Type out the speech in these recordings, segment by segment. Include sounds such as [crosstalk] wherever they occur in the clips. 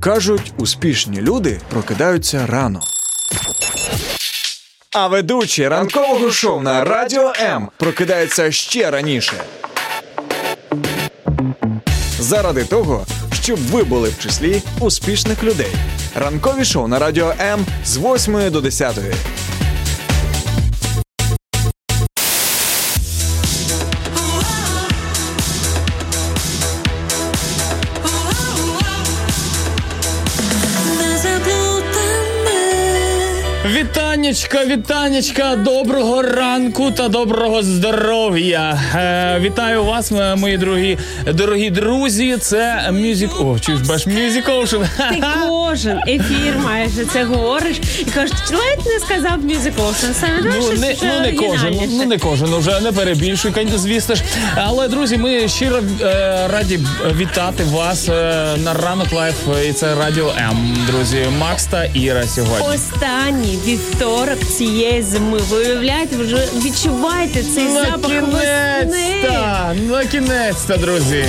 Кажуть, успішні люди прокидаються рано. А ведучий ранкового шоу на радіо М прокидається ще раніше. Заради того, щоб ви були в числі успішних людей. Ранкові шоу на радіо М з 8 до 10. Вітанечка, вітанечка, доброго ранку та доброго здоров'я. Е, вітаю вас, мої дорогі, дорогі друзі. Це music. О, чуєш, баш Music Ти кожен ефір майже це говориш і кажеш, ледь не сказав Саме Ну не, ну не кожен, ну не кожен, уже не перебільшуй, звісно ж. Але друзі, ми щиро е, раді вітати вас е, на ранок live. І це радіо М. Друзі, Макс та Іра сьогодні. Останній вівторок цієї зими. Ви уявляєте, ви вже відчуваєте цей На запах весни. кінець-то, на кінець-то, друзі.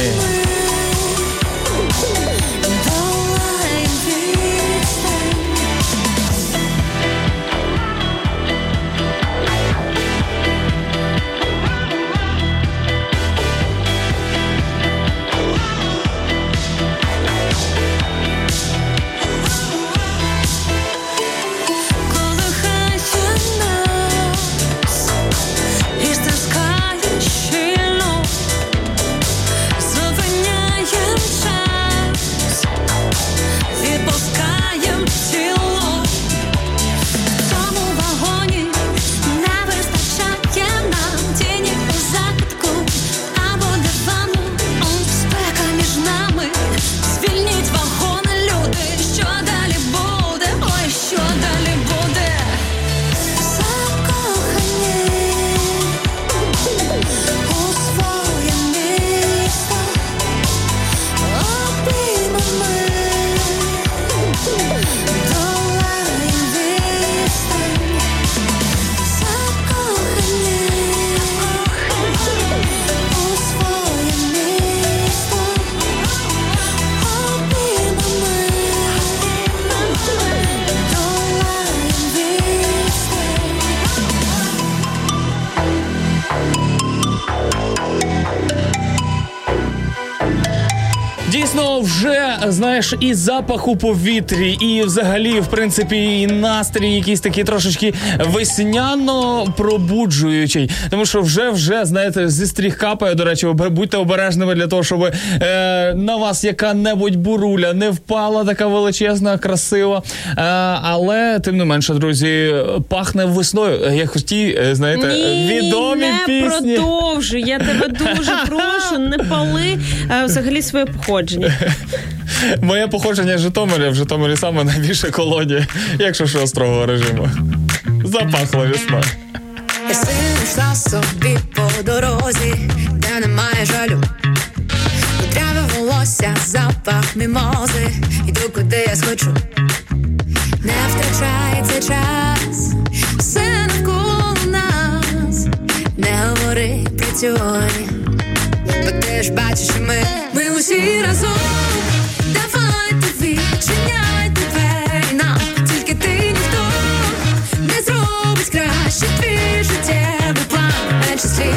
Знаєш, і запах у повітрі, і взагалі, в принципі, і настрій якийсь такий трошечки весняно пробуджуючий. Тому що вже вже знаєте, зі стріх капає. До речі, будьте обережними для того, щоб е, на вас яка-небудь буруля не впала, така величезна, красива. Е, але тим не менше, друзі, пахне весною. Як в е, знаєте, Ні, відомі не пісні. продовжуй. Я тебе дуже [laughs] прошу, не пали е, взагалі своє походження. Моє походження з Житомиря в Житомирі саме найбільша колонія, якщо що строгого режиму. Запахло весна. Я собі по дорозі, де немає жалю. Кудряве волосся, запах мімози, іду куди я схочу. Не втрачай цей час, все навколо нас, не говори, працюй. Бо ти ж бачиш, ми, ми усі разом. Краще твій тебе план. Менше слів,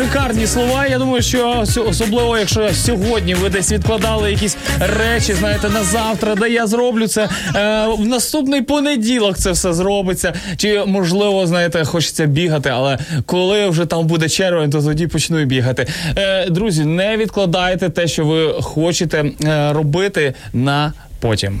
шикарні слова. Я думаю, що особливо, якщо сьогодні ви десь відкладали якісь речі, знаєте, на завтра, де я зроблю це е, в наступний понеділок. Це все зробиться. Чи можливо, знаєте, хочеться бігати, але коли вже там буде червень, то тоді почну і бігати. Е, друзі, не відкладайте те, що ви хочете е, робити на потім.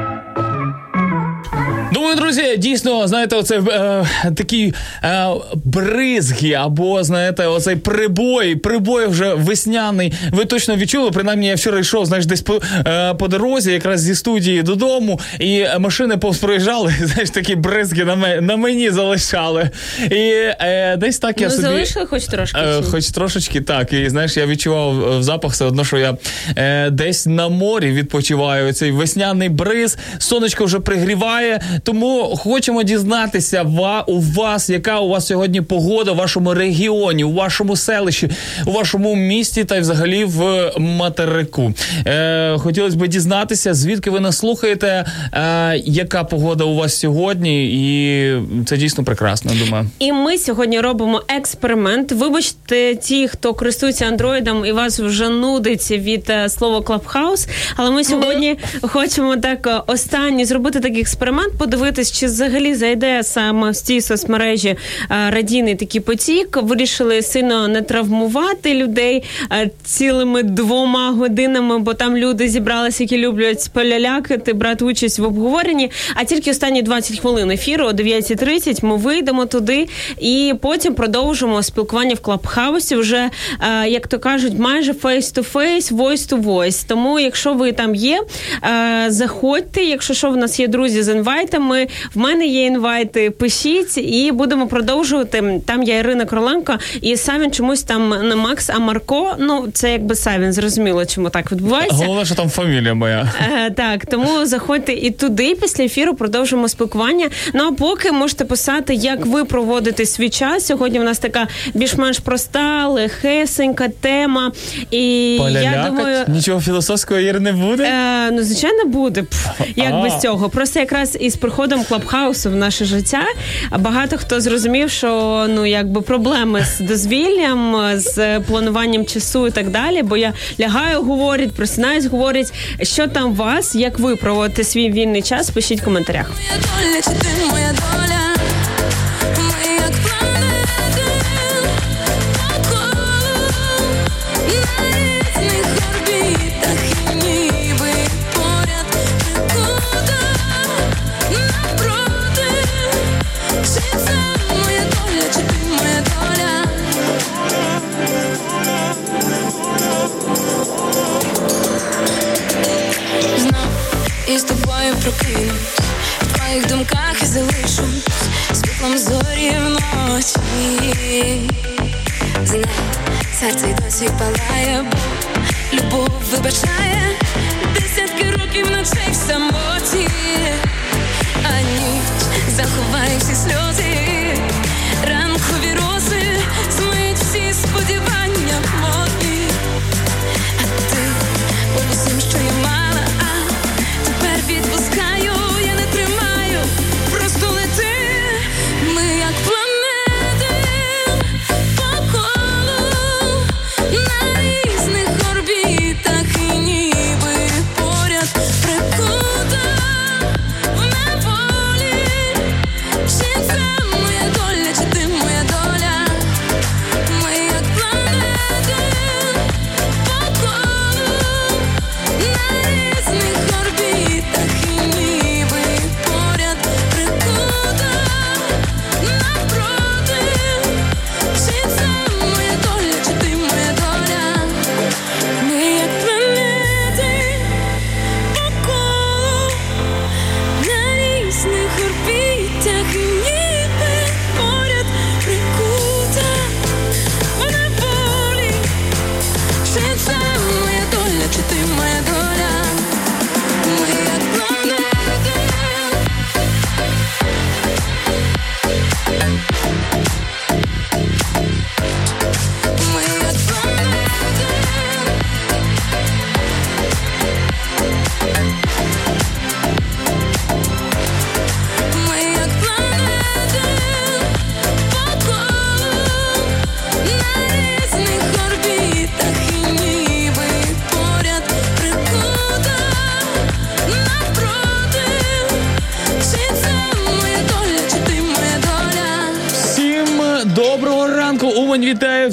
Думаю, друзі, дійсно, знаєте, оце е, такі е, бризги, або знаєте, оцей прибой, прибой вже весняний. Ви точно відчули. Принаймні, я вчора йшов, знаєш, десь по, е, по дорозі, якраз зі студії додому, і машини повз проїжджали, [laughs] знаєш, такі бризги на, ме, на мені залишали. І е, десь так я ну, собі. залишили хоч трошки. Е, хоч трошечки так. І знаєш, я відчував е, в запах все одно, що я е, десь на морі відпочиваю. Цей весняний бриз, сонечко вже пригріває. Тому хочемо дізнатися у вас, яка у вас сьогодні погода в вашому регіоні, у вашому селищі, у вашому місті та й взагалі в материку. Е, хотілося б дізнатися, звідки ви нас слухаєте, е, яка погода у вас сьогодні, і це дійсно прекрасно. Думаю. І ми сьогодні робимо експеримент. Вибачте, ті, хто користується андроїдом і вас вже нудить від е, слова Clubhouse, Але ми сьогодні хочемо так е, останній зробити такий експеримент, подивитись, чи взагалі зайде саме в цій соцмережі е, радійний такий потік. Вирішили сильно не травмувати людей е, цілими двома годинами, бо там люди зібралися, які люблять полялякати, брати участь в обговоренні. А тільки останні 20 хвилин ефіру о 9.30 ми вийдемо туди і потім продовжимо спілкування в клабхаусі. Вже е, як то кажуть, майже face-to-face, voice-to-voice. Тому, якщо ви там є, заходьте. Якщо що, в нас є друзі з інвайтами, в мене є інвайти. Пишіть і будемо продовжувати. Там є Ірина Короленко і Савін чомусь там не Макс, а Марко. Ну це якби Савін, зрозуміло, чому так відбувається. Головне, що там фамілія моя. Е, так, тому заходьте і туди. Після ефіру продовжимо спілкування. Ну а поки можете писати, як ви проводите свій час. Сьогодні в нас така більш-менш проста, легесенька тема. І я Полялякать? думаю. Нічого філософського Ір не буде. Е, ну, звичайно, буде. Пф, як без цього. Просто якраз із приходом клабхаусу в наше життя багато хто зрозумів, що ну якби проблеми з дозвіллям, з плануванням часу і так далі. Бо я лягаю, говорять, просинаюсь, говорять, що там у вас, як ви проводите свій вільний час, пишіть в коментарях. Моя доля, чи ти моя доля? Прокинусь в твоїх думках і залишусь світлом зорі вночі. Знай, серце й досі палає, бо любов вибачає. Десятки років ночей в самоті, а ніч заховає всі сльози,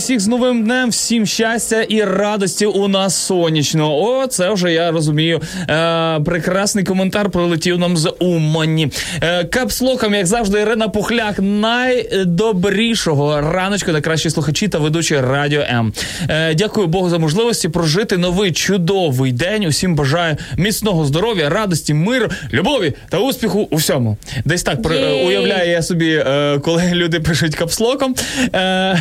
всіх з новим днем, всім щастя і радості у нас сонячно. О, це вже я розумію. Е, прекрасний коментар пролетів нам з Умані. Е, капслоком, як завжди, Ірина Пухляк, найдобрішого раночку, найкращі слухачі та ведучі Радіо М. Е, дякую Богу за можливості прожити новий чудовий день. Усім бажаю міцного здоров'я, радості, миру, любові та успіху у всьому. Десь так Єй! уявляю я собі, е, коли люди пишуть капслоком. Е,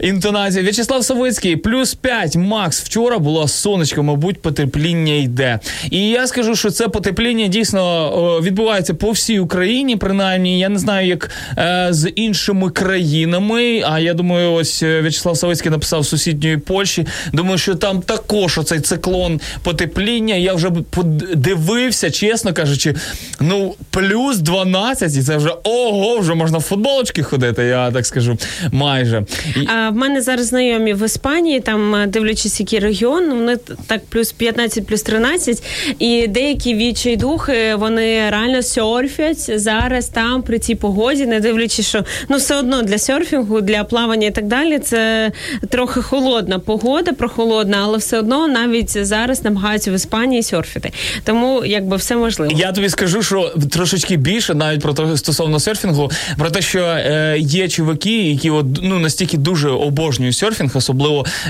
інтонація. В'ячеслав Савицький, плюс 5, Макс. Вчора було сонечко, мабуть, потепління йде. І я скажу, що це потепління дійсно відбувається по всій Україні, принаймні. Я не знаю, як е, з іншими країнами. А я думаю, ось е, В'ячеслав Савицький написав сусідньої Польщі. Думаю, що там також оцей циклон потепління. Я вже подивився, чесно кажучи, ну плюс 12, і це вже ого, вже можна в футболочки ходити, я так скажу, майже. А в мене зараз знайомі в Іспанії, там е, дивлячись, який регіон, вони так плюс 15, плюс 13, і деякі відчайдухи, вони реально серфять зараз там при цій погоді, не дивлячись, що ну все одно для серфінгу, для плавання і так далі, це трохи холодна погода, прохолодна, але все одно навіть зараз намагаються в Іспанії серфити. Тому якби все можливо. Я тобі скажу, що трошечки більше навіть про те стосовно серфінгу, про те, що е, є чуваки, які от ну настільки дуже обожнюють серфінг, особливо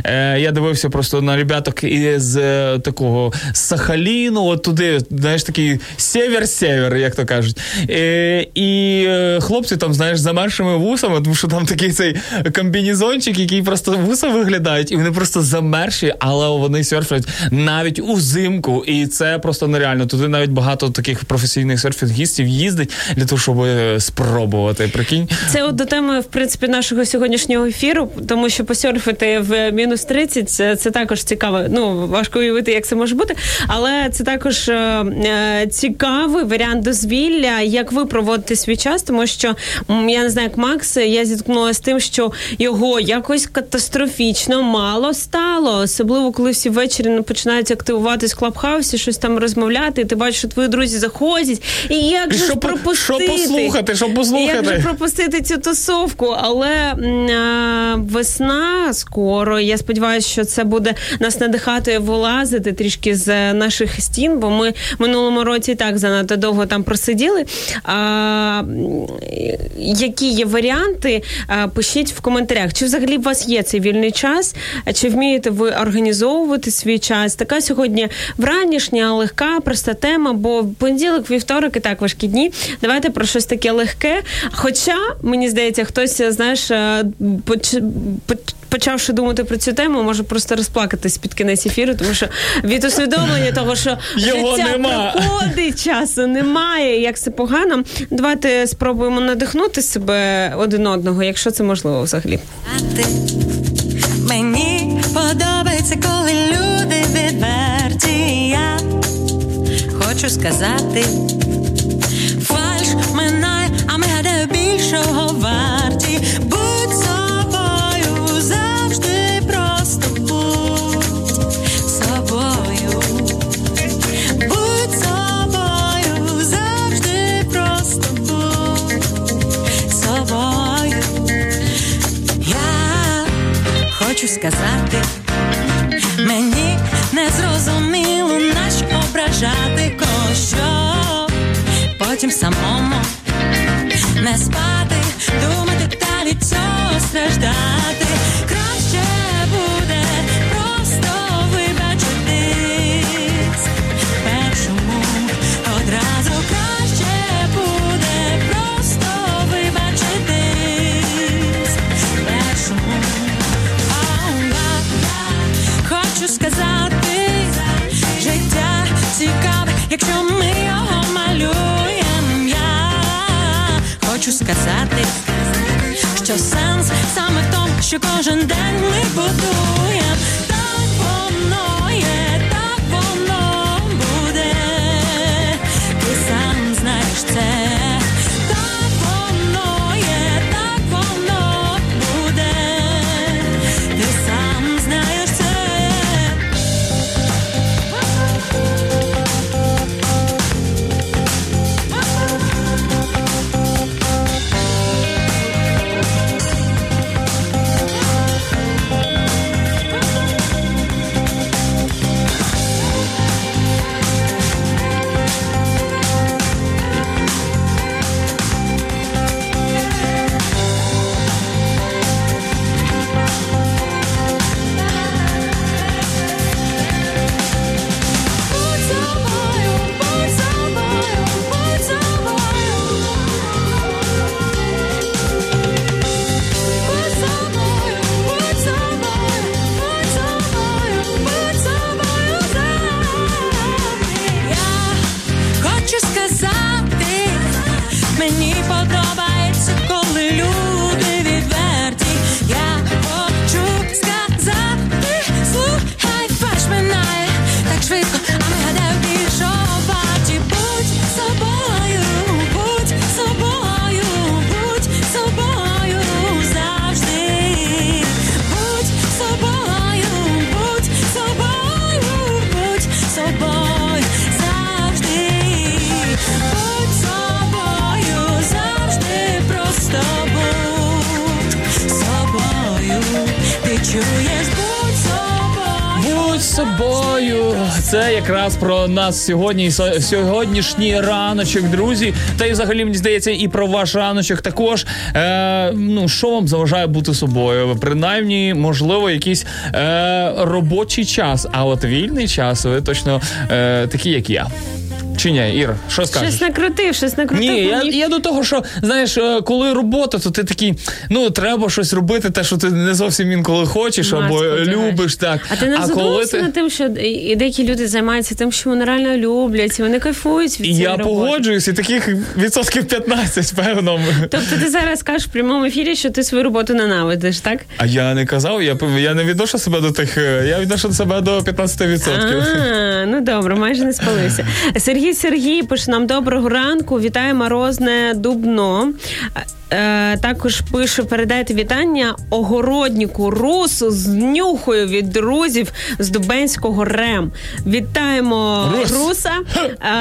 е, я дивився просто на ребяток із е, такого Сахаліну, от туди, знаєш, такий север-север, як то кажуть. Е, і е, хлопці там, знаєш, з замершими вусами, тому що там такий цей комбінезончик, який просто вуса виглядають, і вони просто замерші, але вони серфять навіть узимку, і це просто нереально. Туди навіть багато таких професійних серфінгістів їздить для того, щоб е, спробувати. Прикинь. Це от до теми, в принципі, нашого сьогоднішнього ефіру, тому що посерфити в мінус 30 це, це також цікаво. Ну важко уявити, як це може бути, але це також е, е, цікавий варіант дозвілля, як ви проводите свій час, тому що я не знаю, як Макс, я зіткнулася з тим, що його якось катастрофічно мало стало, особливо коли всі ввечері починають активуватись в клабхаусі, щось там розмовляти. І ти бачиш, що твої друзі заходять, і як І же що пропустити? що послухати, що послухати? Як же пропустити цю тусовку? Але а, весна скоро. Я сподіваюся, що це буде нас надихати вилазити трішки з наших стін, бо ми в минулому році так занадто довго там просиділи. А, які є варіанти? Пишіть в коментарях. Чи взагалі у вас є цей вільний час? Чи вмієте ви організовувати свій час? Така сьогодні вранішня, легка, проста тема, бо в понеділок, вівторок і так важкі дні. Давайте про щось таке легке. Хоча мені здається, хтось знаєш, е, поч- почавши думати про цю тему, може просто розплакатись під кінець ефіру, тому що від усвідомлення того, що Його життя нема. проходить, часу немає, як це погано. Давайте спробуємо надихнути себе один одного, якщо це можливо взагалі. Мені подобається, коли люди відверті. Я хочу сказати, хочу сказати, мені не зрозуміло, нащо ображати когось, що потім самому не спати, думати та від цього страждати. Якщо ми його малюємо. Я хочу сказати, що сенс саме в тому, що кожен день ми будуємо. Якраз про нас сьогодні, сьогоднішній раночок, друзі. Та й взагалі мені здається, і про ваш раночок також. Е, ну що вам заважає бути собою? Принаймні, можливо, якийсь е, робочий час, а от вільний час ви точно е, такі, як я. Чи ні, Ір, що скажеш? Щось накрутив, щось накрутив. Ні, я, я до того, що знаєш, е, коли робота, то ти такий, ну треба щось робити, те, що ти не зовсім інколи хочеш, або Маску е, любиш так. А ти не коли задумався ти... над тим, що і деякі люди займаються тим, що вони реально люблять, і вони кайфують від цієї я роботи. погоджуюсь, і таких відсотків 15, певно. Тобто ти зараз кажеш в прямому ефірі, що ти свою роботу ненавидиш, так? А я не казав, я, я не відношу себе до тих, е, я відношу себе до 15%. А, ну добре, майже не спалився. Сергій Сергій пише нам доброго ранку. Вітає морозне дубно. Е, також пише: передайте вітання огороднику Русу з нюхою від друзів з Дубенського РЕМ. Вітаємо Рус! Руса.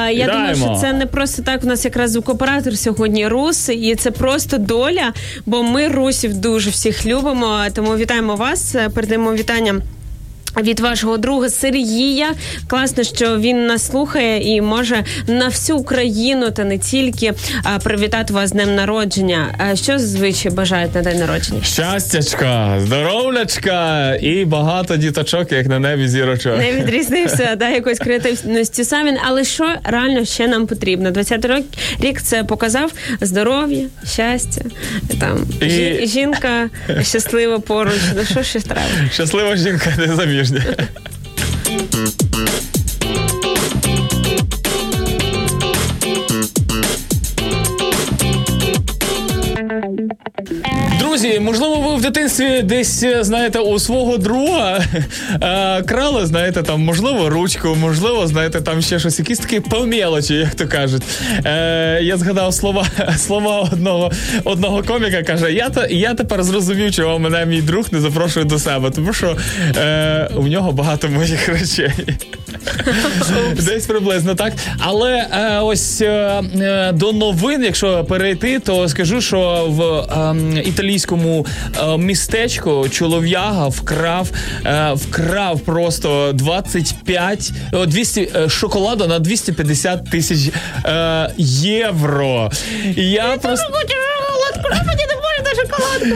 Е, я думаю, що це не просто так. У нас якраз звукоператор сьогодні Рус, і це просто доля, бо ми русів дуже всіх любимо. Тому вітаємо вас. Е, Передаємо вітання. Від вашого друга Сергія класно, що він нас слухає і може на всю Україну та не тільки а, привітати вас з днем народження. Що зазвичай бажають на день народження? Щастячка, здоровлячка і багато діточок, як на небі зірочок. Не відрізнився да, якоїсь креативності Савін, але що реально ще нам потрібно? 20 рок рік це показав здоров'я, щастя, там І- жінка щаслива поруч. Ну що ще треба? Щаслива жінка There's that. [laughs] [laughs] Друзі, можливо, ви в дитинстві десь е, знаєте у свого друга е, крали, знаєте, там можливо ручку, можливо, знаєте, там ще щось, якісь такі помілочі, як то кажуть. Е, я згадав слова слова одного одного коміка. каже: Я я тепер зрозумів, чого мене мій друг не запрошує до себе, тому що е, у нього багато моїх речей. Десь приблизно так. Але е, ось е, е, до новин, якщо перейти, то скажу, що в е, італійському е, містечку чолов'яга вкрав, е, вкрав просто 25, о, 200 е, шоколаду на 250 тисяч е, євро. Я просто.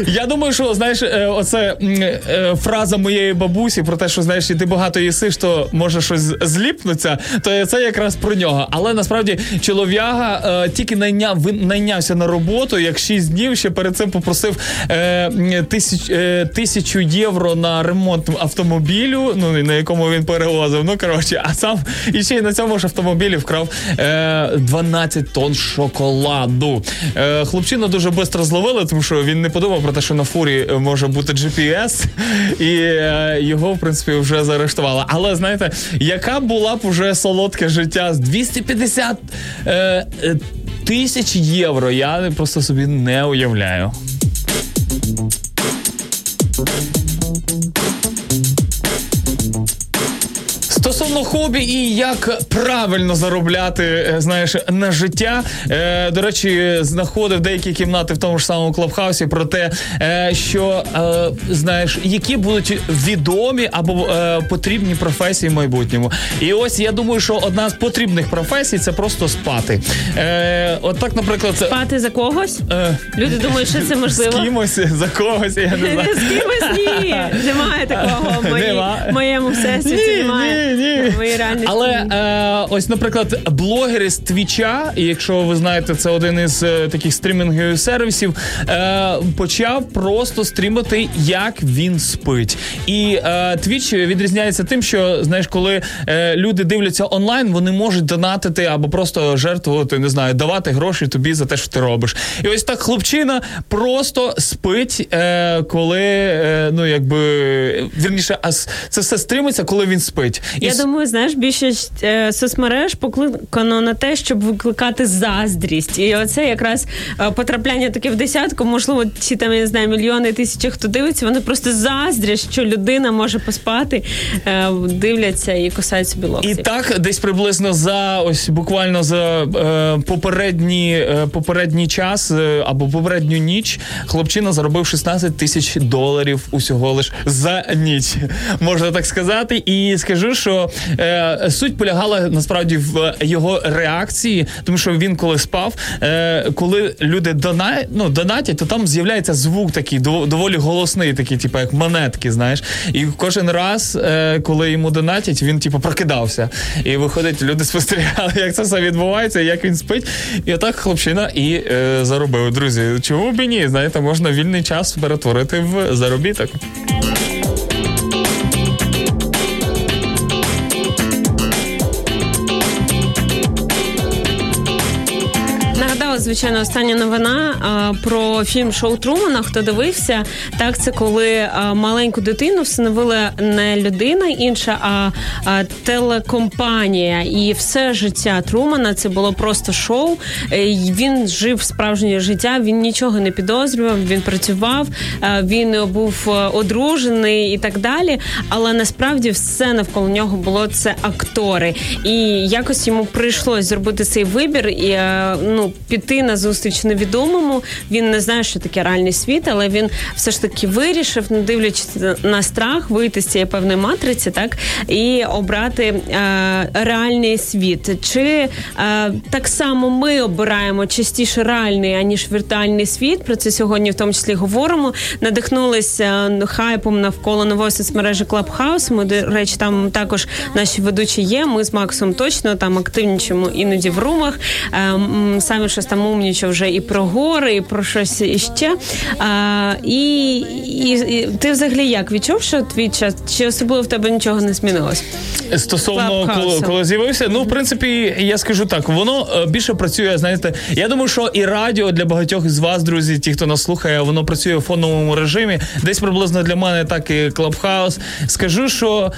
Я думаю, що знаєш, е, оце е, фраза моєї бабусі про те, що знаєш, ти багато їсиш, то може щось зліпнуться, то це якраз про нього. Але насправді чолов'яга е, тільки найняв найнявся на роботу, як 6 днів ще перед цим попросив тисяч, тисячу євро на ремонт автомобілю, ну на якому він перевозив. Ну коротше, а сам і ще й на цьому ж автомобілі вкрав е, 12 тонн шоколаду. Хлопчина дуже швидко зловили, тому що він не подумав про те, що на фурі може бути GPS, і е, його, в принципі, вже заарештували. Але знаєте, яка була б уже солодке життя з 250 е, е, тисяч євро? Я просто собі не уявляю. Хобі і як правильно заробляти, е, знаєш, на життя. Е, до речі, знаходив деякі кімнати в тому ж самому клабхаусі про те, е, що е, знаєш, які будуть відомі або е, потрібні професії в майбутньому. І ось я думаю, що одна з потрібних професій це просто спати. Е, от так, наприклад, Спати за когось? Люди думають, що це можливо. з кимось за когось, я не знаю. [laughs] З кимось ні. Немає такого в моєму всесвіті. Ні, Немає. ні, ні. Моїй реальності. Але е, ось, наприклад, блогери з Твіча, якщо ви знаєте, це один із е, таких стрімінгових сервісів, е, почав просто стрімити, як він спить. І е, Твіч відрізняється тим, що знаєш, коли е, люди дивляться онлайн, вони можуть донатити або просто жертвувати, не знаю, давати гроші тобі за те, що ти робиш. І ось так хлопчина просто спить, е, коли е, ну якби вірніше, а це все стримиться, коли він спить. І Я думаю, знаєш, більшість е, соцмереж покликано на те, щоб викликати заздрість. І оце якраз е, потрапляння таке в десятку. Можливо, ці там я не знаю, мільйони тисячі, хто дивиться, вони просто заздрять, що людина може поспати, е, дивляться і кусають собі локті. І так, десь приблизно за ось буквально за попередні, попередній час або попередню ніч хлопчина заробив 16 тисяч доларів усього лиш за ніч, можна так сказати. І скажу, що е, суть полягала насправді в його реакції, тому що він коли спав, е, коли люди дона, ну, донатять, то там з'являється звук такий доволі голосний, такий, типу, як монетки, знаєш. І кожен раз, е, коли йому донатять, він типу прокидався. І виходить, люди спостерігали, як це все відбувається, як він спить. І отак хлопчина і е, заробив. Друзі, чому б і ні? Знаєте, можна вільний час перетворити в заробіток. Звичайно, остання новина про фільм Шоу Трумана. Хто дивився, так це коли маленьку дитину встановила не людина інша, а, телекомпанія. І все життя Трумана це було просто шоу. Е, Він жив справжнє життя, він нічого не підозрював, він працював, е, він був е, одружений і так далі. Але насправді все навколо нього було це актори. І якось йому прийшлось зробити цей вибір і ну піти на зустріч невідомому. Він не знає, що таке реальний світ, але він все ж таки вирішив, не дивлячись на страх, вийти з цієї певної матриці, так і обрати е, реальний світ. Чи е, так само ми обираємо частіше реальний аніж віртуальний світ? Про це сьогодні в тому числі говоримо. Надихнулися хайпом навколо нової соцмережі Clubhouse. Ми, до речі, там також наші ведучі є. Ми з Максом точно там активнічимо іноді в румах. Е, Самі щось там умнічав вже і про гори, і про щось іще. А, і, і, і ти взагалі як відчув, що твій час чи особливо в тебе нічого не змінилось? Стосовно коли, коли з'явився, ну в принципі, я скажу так, воно е, більше працює. Знаєте, я думаю, що і радіо для багатьох із вас, друзі, ті, хто нас слухає, воно працює в фоновому режимі. Десь приблизно для мене, так і Клабхаус. Скажу, що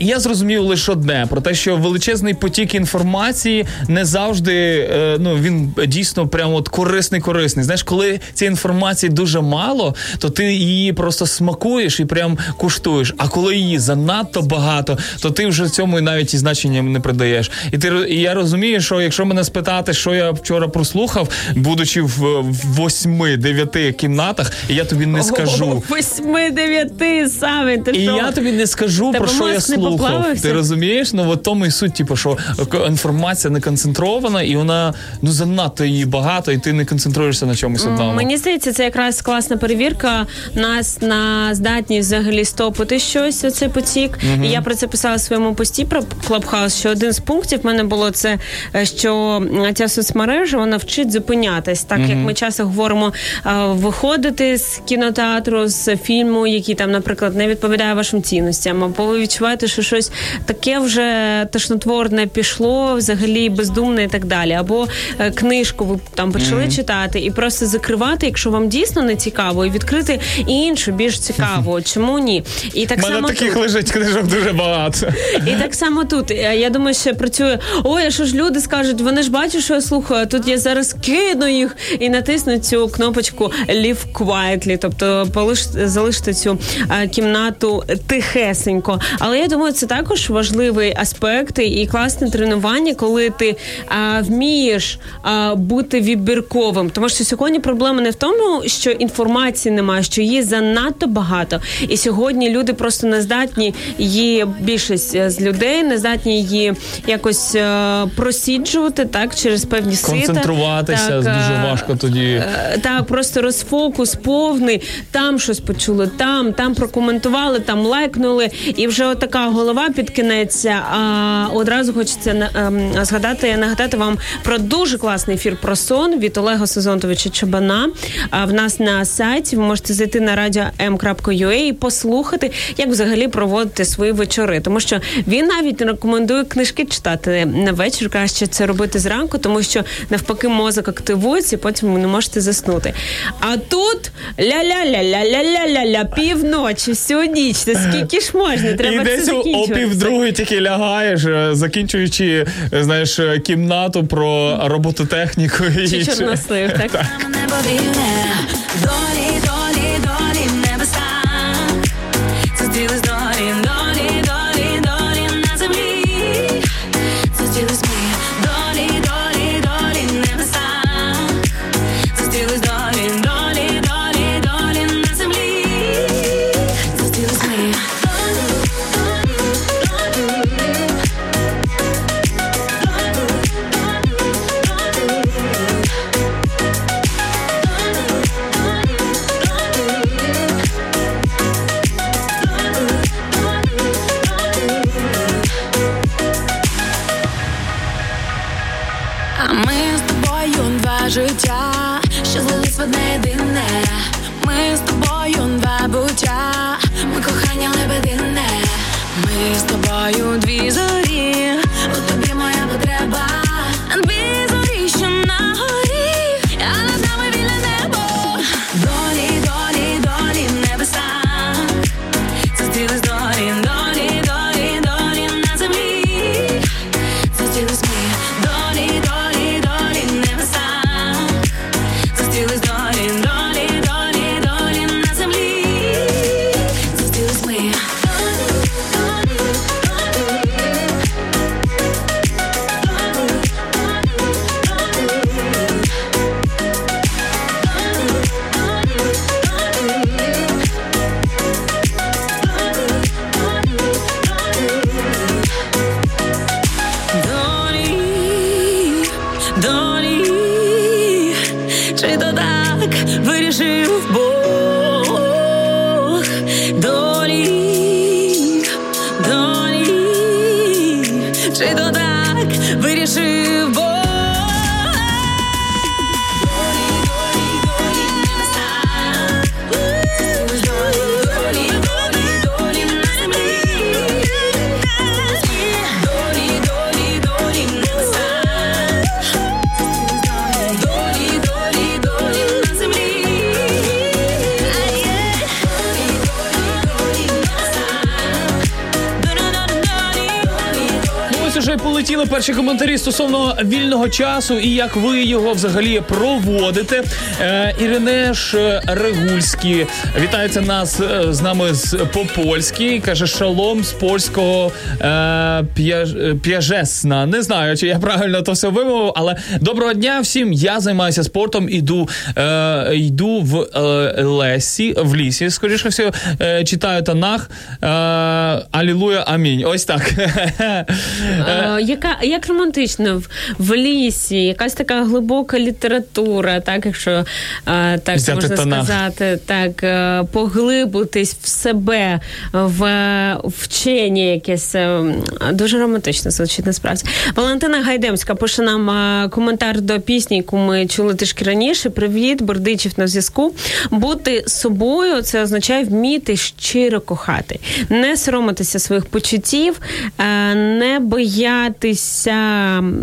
я зрозумів лише одне про те, що величезний потік інформації не завжди е, ну він дійсно прямо от корисний, корисний. Знаєш, коли цієї інформації дуже мало, то ти її просто смакуєш і прям куштуєш. А коли її занадто багато, то ти вже цьому навіть і значення не придаєш. І ти і я розумію, що якщо мене спитати, що я вчора прослухав, будучи в в восьми-дев'яти кімнатах, і я тобі не скажу. Восьми дев'яти саме. Ти І що? я тобі не скажу Тебе про що я слухав. поплавився? Ти розумієш? Ну от тому і суть, типу, що інформація не концентрована, і вона ну занадто її багато, і ти не концентруєшся на чомусь одному. Мені здається, це якраз класна перевірка нас на здатність взагалі стопити щось оцей потік. І я про це писала в своєму пості про Clubhouse, що один з пунктів в мене було це, е, що ця соцмережа вона вчить зупинятись, так як ми часто говоримо е, виходити з кінотеатру, з фільму, який там, наприклад, не відповідає вашим цінностям, або ви відчуваєте, що щось таке вже тошнотворне пішло, взагалі бездумне і так далі. Або е, книжку ви там почали читати і просто закривати, якщо вам дійсно не цікаво, і відкрити іншу, більш цікаву. [laughs] Чому ні? І так мене само таких тут. лежить книжок дуже багато. І так само тут. Е, Я думаю, що працює. Ой, а що ж люди скажуть, вони ж бачать, що я слухаю. Тут я зараз кину їх і натисну цю кнопочку Live quietly, тобто полиш залишити цю е, кімнату тихесенько. Але я думаю, це також важливий аспект і класне тренування, коли ти е, вмієш е, бути вибірковим, тому що сьогодні проблема не в тому, що інформації немає, що її занадто багато, і сьогодні люди просто не здатні її більшість е, з людей не здатні її якось е, просіджувати так через певні сита. Концентруватися Так, дуже е, важко тоді. Е, Так, просто розфокус повний. Там щось почули, там, там прокоментували, там лайкнули, і вже отака голова під кінець. А одразу хочеться згадати, нагадати вам про дуже класний ефір про сон від Олега Сезонтовича Чабана. А в нас на сайті ви можете зайти на radio.m.ua і послухати, як взагалі проводити свої вечори. Тому що він навіть рекомендує книжки читати на вечір. Краще це робити зранку, тому що навпаки мозок активується, і потім ви не можете заснути. А тут ля-ля-ля-ля-ля-ля-ля-ля, півночі, всю ніч. Скільки ж можна? Треба і десь о- закінчувати. тільки лягаєш, е, закінчуючи е, знаєш, е, кімнату про робототехніку. І Чи інше. чорнослив, так? Стосовно вільного часу і як ви його взагалі проводите. Е, Іринеш Регульський вітається нас е, з нами з по-польськи. Каже шалом з польського е, п'яжесна. Не знаю, чи я правильно то все вимовив, але доброго дня всім. Я займаюся спортом. Іду, е, йду в е, лесі, в лісі. Скоріше всього, е, читаю Танах. Е, Алілуя, амінь. Ось так. [laughs] Е, яка як романтично в, в лісі, якась така глибока література, так якщо е, так Взяти можна Танах. сказати, так е, поглибитись в себе, в вчення якесь е, дуже романтично звучить насправді. Валентина Гайдемська пише нам коментар до пісні, яку ми чули трішки раніше. Привіт, Бердичів на зв'язку. Бути собою це означає вміти щиро кохати, не соромитися своїх почуттів, не боятися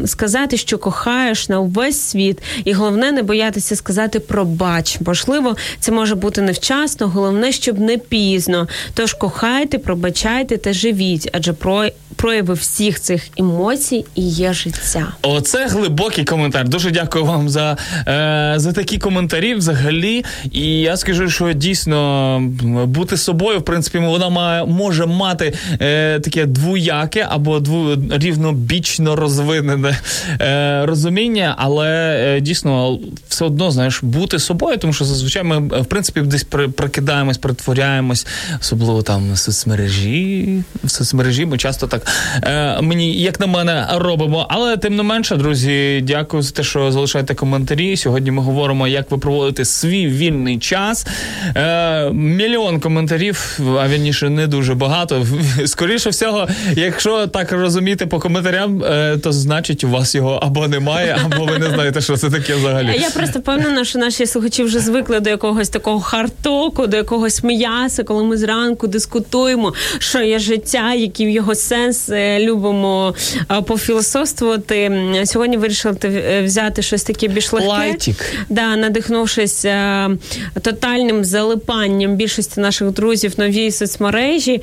сказати, що кохаєш на увесь світ, і головне не боятися сказати пробач. Можливо, це може бути невчасно, головне, щоб не пізно. Тож кохайте, пробачайте та живіть, адже про прояви всіх цих емоцій і є життя. Оце глибокий коментар. Дуже дякую вам за е, за такі коментарі взагалі. І я скажу, що дійсно бути собою, в принципі, вона має може мати е, таке двояке або дву рівнобічно розвинене е, розуміння, але е, дійсно все одно знаєш бути собою, тому що зазвичай ми в принципі десь прикидаємось, притворяємось, особливо там соцмережі. В соцмережі ми часто так мені, як на мене, робимо. Але тим не менше, друзі, дякую за те, що залишаєте коментарі. Сьогодні ми говоримо, як ви проводите свій вільний час. Е, Мільйон коментарів, а вірніше не дуже багато. [laughs] Скоріше всього, якщо так розуміти по коментарям, е, то значить у вас його або немає, або ви не знаєте, що це таке взагалі. Я просто впевнена, що наші слухачі вже звикли до якогось такого hard talk у, до якогось м'яса, коли ми зранку дискутуємо, що є життя, який його сенс е, любимо пофілософствувати. Сьогодні вирішили е, взяти щось таке більш легке. Light ік. Да, надихнувшись тотальним залипанням більшості наших друзів новій соцмережі.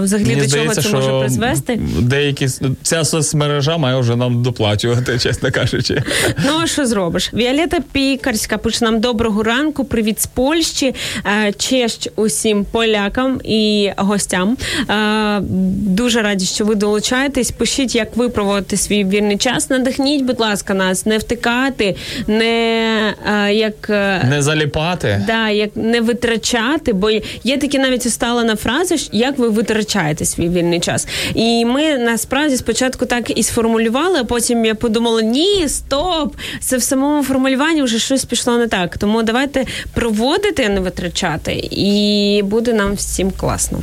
Взагалі Мені до здається, чого це може призвести? Деякі ця соцмережа має вже нам доплачувати, [laughs] чесно кажучи. Ну а що зробиш? Віолета Пікарська пише нам доброго ранку. Привіт з Польщі, е, честь усім полякам і гостям. Е, дуже раді, що ви долучаєтесь. Пишіть, як ви проводите свій вільний час. Надихніть, будь ласка, нас не втикати, не е, як не заліпати, да, як не витрачати, бо є такі навіть усталена фраза, як ви витрачаєте свій вільний час. І ми насправді спочатку так і сформулювали, а потім я подумала: ні, стоп! Це в самому формулюванні вже щось пішло не так. Тому давайте проводити, а не витрачати, і буде нам всім класно.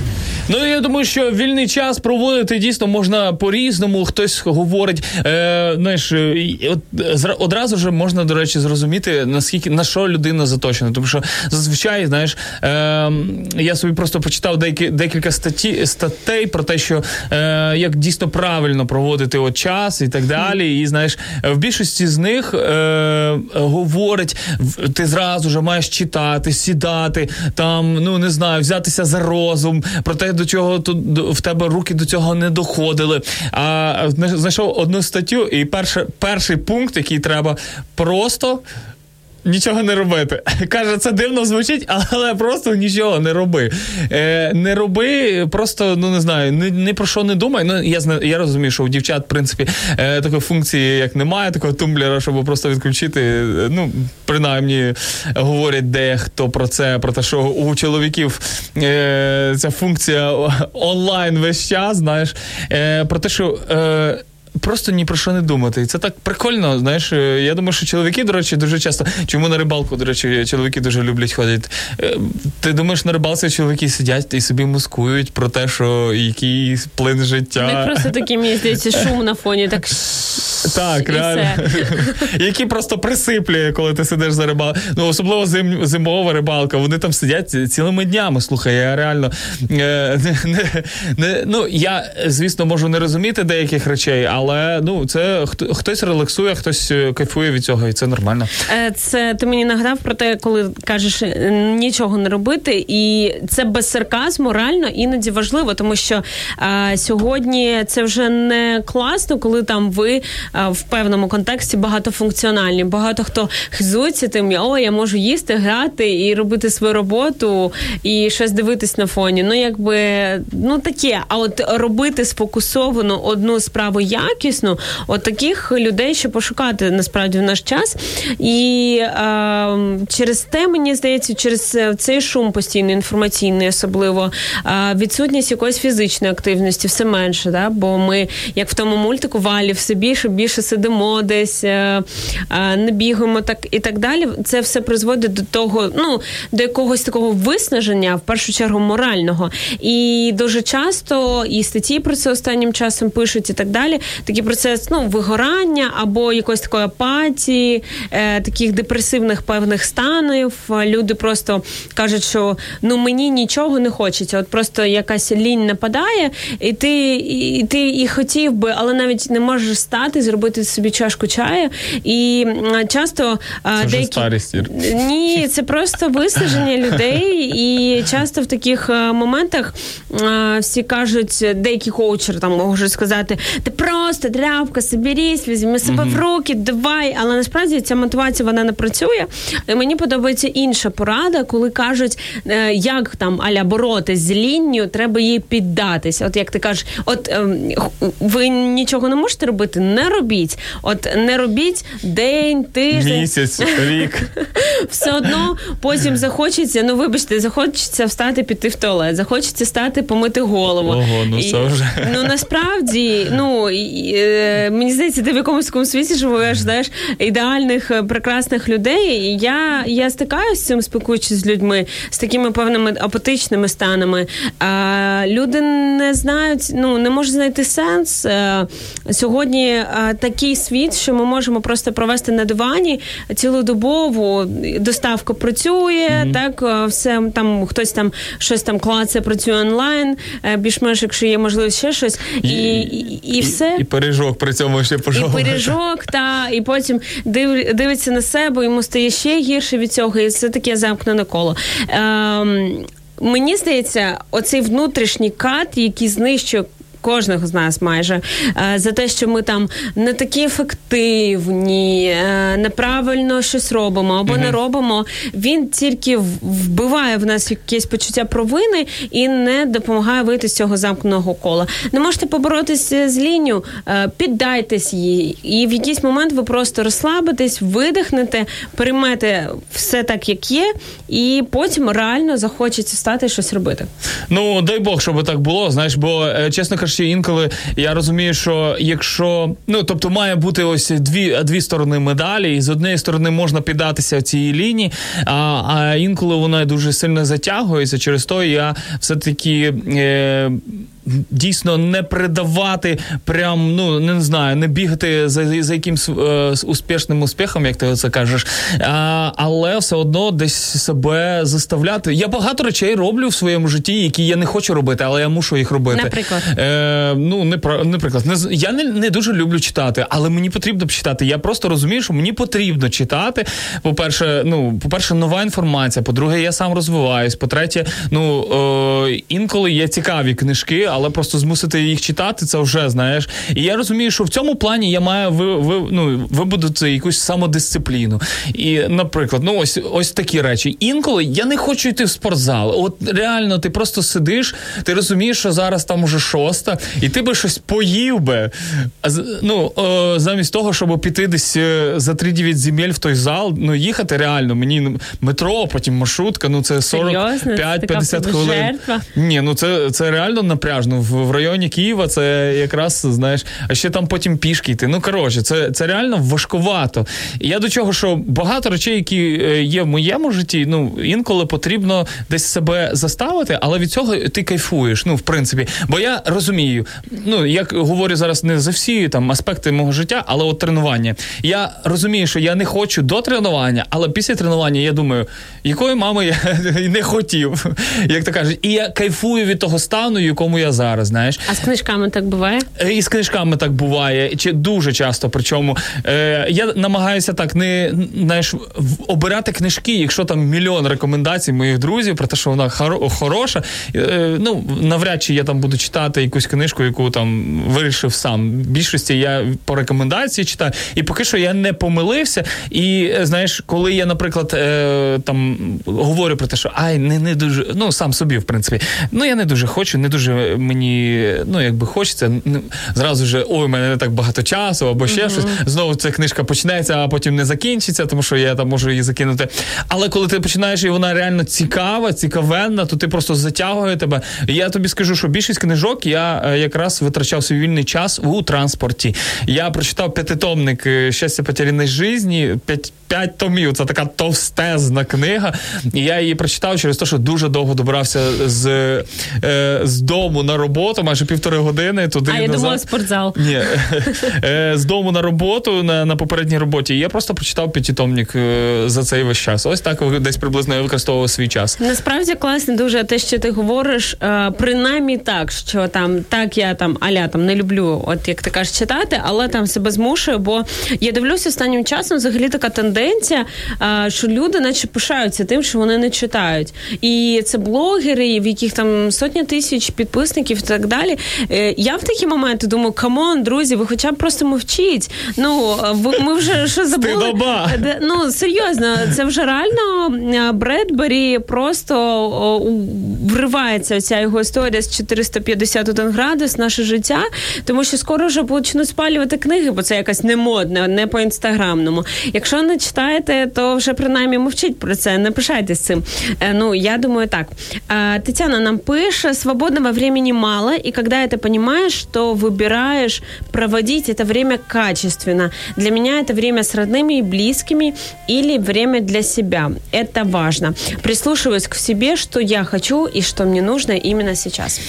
Ну я думаю, що вільний час проводити дійсно можна по-різному. Хтось говорить, е, знаєш, от одразу ж можна, до речі, зрозуміти, наскільки на що людина заточена. Тому що зазвичай, знаєш, е, я собі просто почитав деякі декілька статті статей про те, що е, як дійсно правильно проводити от час і так далі. І знаєш, в більшості з них е, говорять, ти зразу ж маєш читати, сідати, там, ну не знаю, взятися за розум, про те до чого тут в тебе руки до цього не доходили. А знайшов одну статтю, і перше, перший пункт, який треба просто Нічого не робити. [laughs] Каже, це дивно звучить, [laughs] але просто нічого не роби. Е, Не роби, просто ну не знаю, ні, ні про що не думай. Ну я я розумію, що у дівчат, в принципі, е, такої функції, як немає, такого тумблера, щоб просто відключити. Е, ну, принаймні говорять дехто про це, про те, що у чоловіків е, ця функція онлайн весь час, знаєш, е, про те, що. Е, просто ні про що не думати. І це так прикольно. Знаєш, е, я думаю, що чоловіки, до речі, дуже часто. Чому на рибалку, до речі, чоловіки дуже люблять ходити. Е, ти думаєш, на рибалці чоловіки сидять і собі мускують про те, що який плин життя. Не просто такі, мені здається, шум на фоні. Так, так реально. [laughs] Які просто присиплює, коли ти сидиш за рибалкою. Ну, особливо зим, зимова рибалка. Вони там сидять цілими днями. Слухай, я реально е, [laughs] не, не, ну я, звісно, можу не розуміти деяких речей, але але ну це хтось релаксує, хтось е, кайфує від цього, і це нормально. Е, це ти мені нагадав про те, коли кажеш е, нічого не робити, і це без сарказму реально іноді важливо, тому що а, сьогодні це вже не класно, коли там ви а, в певному контексті багатофункціональні. Багато хто хизується тим, о, я можу їсти, грати і робити свою роботу, і щось дивитись на фоні. Ну, якби ну таке. А от робити сфокусовану одну справу як якісну, от таких людей ще пошукати насправді в наш час. І е, через те, мені здається, через цей шум постійно інформаційний, особливо е, відсутність якоїсь фізичної активності, все менше. Да? Бо ми, як в тому мультику, валі все більше, більше сидимо десь, е, е, не бігаємо так і так далі. Це все призводить до того, ну до якогось такого виснаження, в першу чергу морального. І дуже часто і статті про це останнім часом пишуть, і так далі. Такий процес ну, вигорання або якоїсь такої апатії, е, таких депресивних певних станів. Люди просто кажуть, що ну мені нічого не хочеться. От просто якась лінь нападає, і ти і ти і хотів би, але навіть не можеш стати, зробити собі чашку чаю. І часто це деякі старість. ні, це просто виснаження людей, і часто в таких моментах всі кажуть, деякі коучери там можуть сказати: ти просто тряпка, соберись, візьми себе в руки, давай. Але насправді ця мотивація вона не працює. І Мені подобається інша порада, коли кажуть, е, як там аля боротись з лінню, треба їй піддатись. От як ти кажеш, от ем, ви нічого не можете робити, не робіть. От не робіть день, тиждень місяць, рік. [laughs] Все одно потім захочеться. Ну вибачте, захочеться встати, піти в туалет, захочеться стати, помити голову. Ого, ну це вже. Ну насправді, ну мені здається, ти в якомусь такому світі живеш, знаєш, ідеальних, е, прекрасних людей. Я я стикаюся з цим, спілкуючись з людьми, з такими певними апатичними станами. А, Люди не знають, ну не можуть знайти сенс. Е, сьогодні такий світ, що ми можемо просто провести на дивані цілодобово. Доставка працює, mm-hmm. так все там хтось там щось там клацає, працює онлайн, більш-менш, якщо є можливість ще щось, і, і, і, і все. І пиріжок при цьому ще пожовує. І пиріжок, та, і потім див, дивиться на себе, йому стає ще гірше від цього, і це таке замкнене коло. Ем, Мені здається, оцей внутрішній кат, який знищує кожного з нас майже е, за те, що ми там не такі ефективні, е, неправильно щось робимо або mm-hmm. не робимо. Він тільки вбиває в нас якесь почуття провини і не допомагає вийти з цього замкненого кола. Не можете поборотися з лінію, е, піддайтесь їй, і в якийсь момент ви просто розслабитесь, видихнете, приймете все так, як є, і потім реально захочеться стати щось робити. Ну дай Бог, щоб так було. Знаєш, бо чесно кажучи, що інколи я розумію, що якщо ну тобто має бути ось дві дві сторони медалі, і з однієї сторони можна піддатися цій лінії, а а інколи вона дуже сильно затягується. Через то я все таки. Е, дійсно не передавати, прям ну не знаю, не бігати за за якимсь е, успішним успіхом, як ти це кажеш, а, але все одно десь себе заставляти. Я багато речей роблю в своєму житті, які я не хочу робити, але я мушу їх робити. Наприклад, Е, ну не про наприклад, не я не, не дуже люблю читати, але мені потрібно читати. Я просто розумію, що мені потрібно читати. По перше, ну по перше, нова інформація. По-друге, я сам розвиваюсь. По третє, ну е, інколи є цікаві книжки але просто змусити їх читати, це вже знаєш. І я розумію, що в цьому плані я маю ви, ви, ну, вибудувати якусь самодисципліну. І, наприклад, ну ось ось такі речі. Інколи я не хочу йти в спортзал. От реально, ти просто сидиш, ти розумієш, що зараз там уже шоста, і ти би щось поїв би. Ну, о, замість того, щоб піти десь е, за 3-9 земель в той зал, ну їхати реально, мені метро, потім маршрутка, ну це 45-50 хвилин. Жертва? Ні, ну це, це реально напряжно напряжно. В, районі Києва це якраз знаєш, а ще там потім пішки йти. Ну коротше, це це реально важкувато. Я до чого, що багато речей, які е, є в моєму житті, ну інколи потрібно десь себе заставити, але від цього ти кайфуєш. Ну, в принципі, бо я розумію, ну як говорю зараз не за всі там аспекти мого життя, але от тренування. Я розумію, що я не хочу до тренування, але після тренування я думаю, якої мами я [laughs] не хотів, [laughs] як то кажуть, і я кайфую від того стану, якому я зараз. Знаєш, а з книжками так буває? Е, і з книжками так буває, чи дуже часто. Причому е, я намагаюся так не знаєш, обирати книжки, якщо там мільйон рекомендацій моїх друзів про те, що вона хоро, хороша. Е, ну навряд чи я там буду читати якусь книжку, яку там вирішив сам. В Більшості я по рекомендації читаю, і поки що я не помилився. І е, знаєш, коли я, наприклад, е, там говорю про те, що ай, не не дуже ну сам собі, в принципі, ну я не дуже хочу, не дуже мені ну якби хочеться, зразу ж ой, у мене не так багато часу, або ще щось. Знову ця книжка починається, а потім не закінчиться, тому що я там можу її закинути. Але коли ти починаєш і вона реально цікава, цікавенна, то ти просто затягує тебе. І я тобі скажу, що більшість книжок я е, якраз витрачав свій вільний час у транспорті. Я прочитав п'ятитомник е, щастя потеряної житті, п'ять, п'ять томів. Це така товстезна книга. І я її прочитав через те, що дуже довго добрався з, е, з дому на роботу, майже півтори години. Туди А я назад. думала, спортзал. Ні, [laughs] Е, з дому на роботу на, на попередній роботі. Я просто прочитав п'ятитомник е, за цей весь час. Ось так десь приблизно я використовував свій час. Насправді класно дуже те, що ти говориш, е, принаймні так, що там так я там аля там не люблю, от як ти кажеш, читати, але там себе змушую, бо я дивлюся останнім часом взагалі така тенденція, що люди наче пишаються тим, що вони не читають. І це блогери, в яких там сотня тисяч підписників і так далі. Е, Я в такі моменти думаю, come on, друзі, ви хоча б просто мовчіть. Ну, ми вже що забули. Ну серйозно, це вже реально Бредбері просто вривається ця його історія з 451 градус, наше життя, тому що скоро вже почнуть спалювати книги, бо це якась не модне, не по інстаграмному. Якщо не читаєте, то вже принаймні мовчіть про це, не пишайтесь цим. Е, Ну я думаю, так. Тетяна нам пише: свободного времени мало, и когда это понимаешь, то выбираешь проводить это время качественно. Для меня это время с родными и близкими или время для себя. Это важно. Прислушиваюсь к себе, что я хочу и что мне нужно именно сейчас.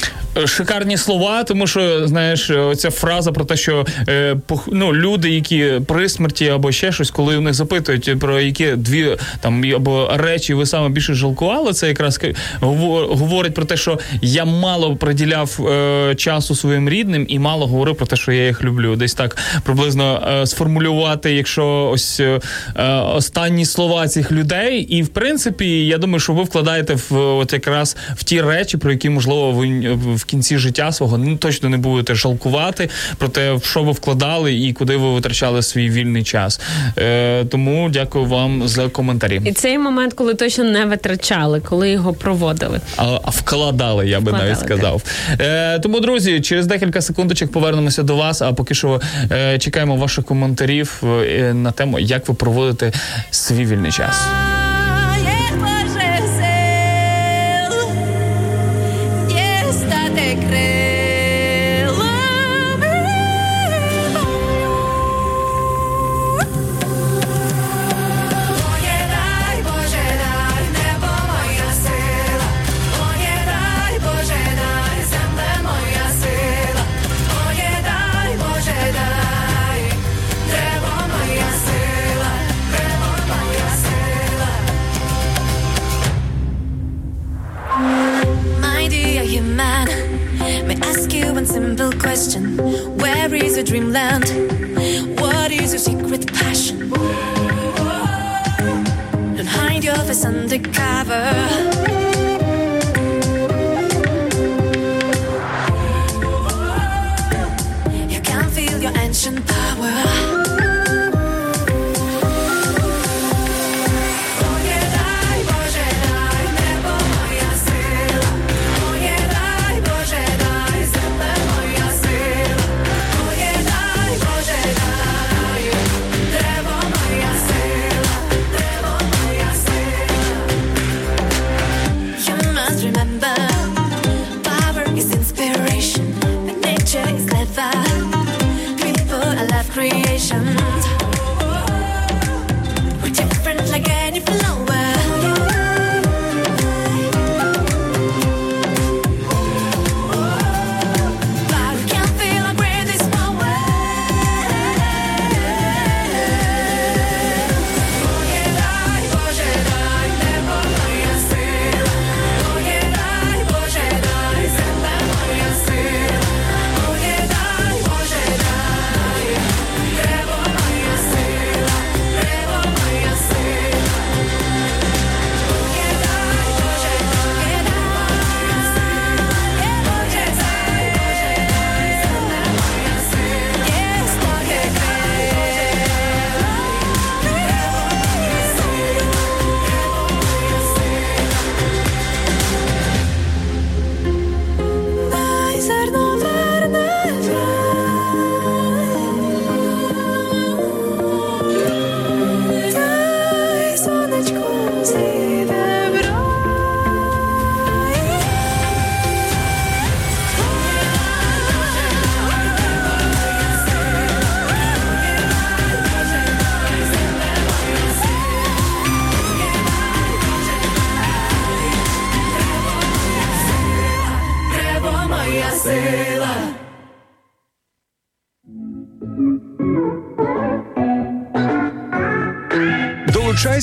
Шикарні слова, тому що знаєш, оця фраза про те, що е, пох- ну, люди, які при смерті або ще щось, коли у них запитують про які дві там або речі ви саме більше жалкували, це якраз ка- гово- говорить про те, що я мало приділяв е, часу своїм рідним і мало говорив про те, що я їх люблю. Десь так приблизно е, сформулювати, якщо ось е, е, останні слова цих людей. І в принципі, я думаю, що ви вкладаєте в от якраз в ті речі, про які можливо ви в кінці життя свого ну точно не будете жалкувати про те, в що ви вкладали і куди ви витрачали свій вільний час. Е, тому дякую вам за коментарі. І цей момент, коли точно не витрачали, коли його проводили. А, а вкладали, я би Вкладали, навіть сказав. Е, тому, друзі, через декілька секундочок повернемося до вас. А поки що е, чекаємо ваших коментарів е, на тему, як ви проводите свій вільний час. Human, may I ask you one simple question. Where is your dreamland? What is your secret passion? Don't hide your face under cover.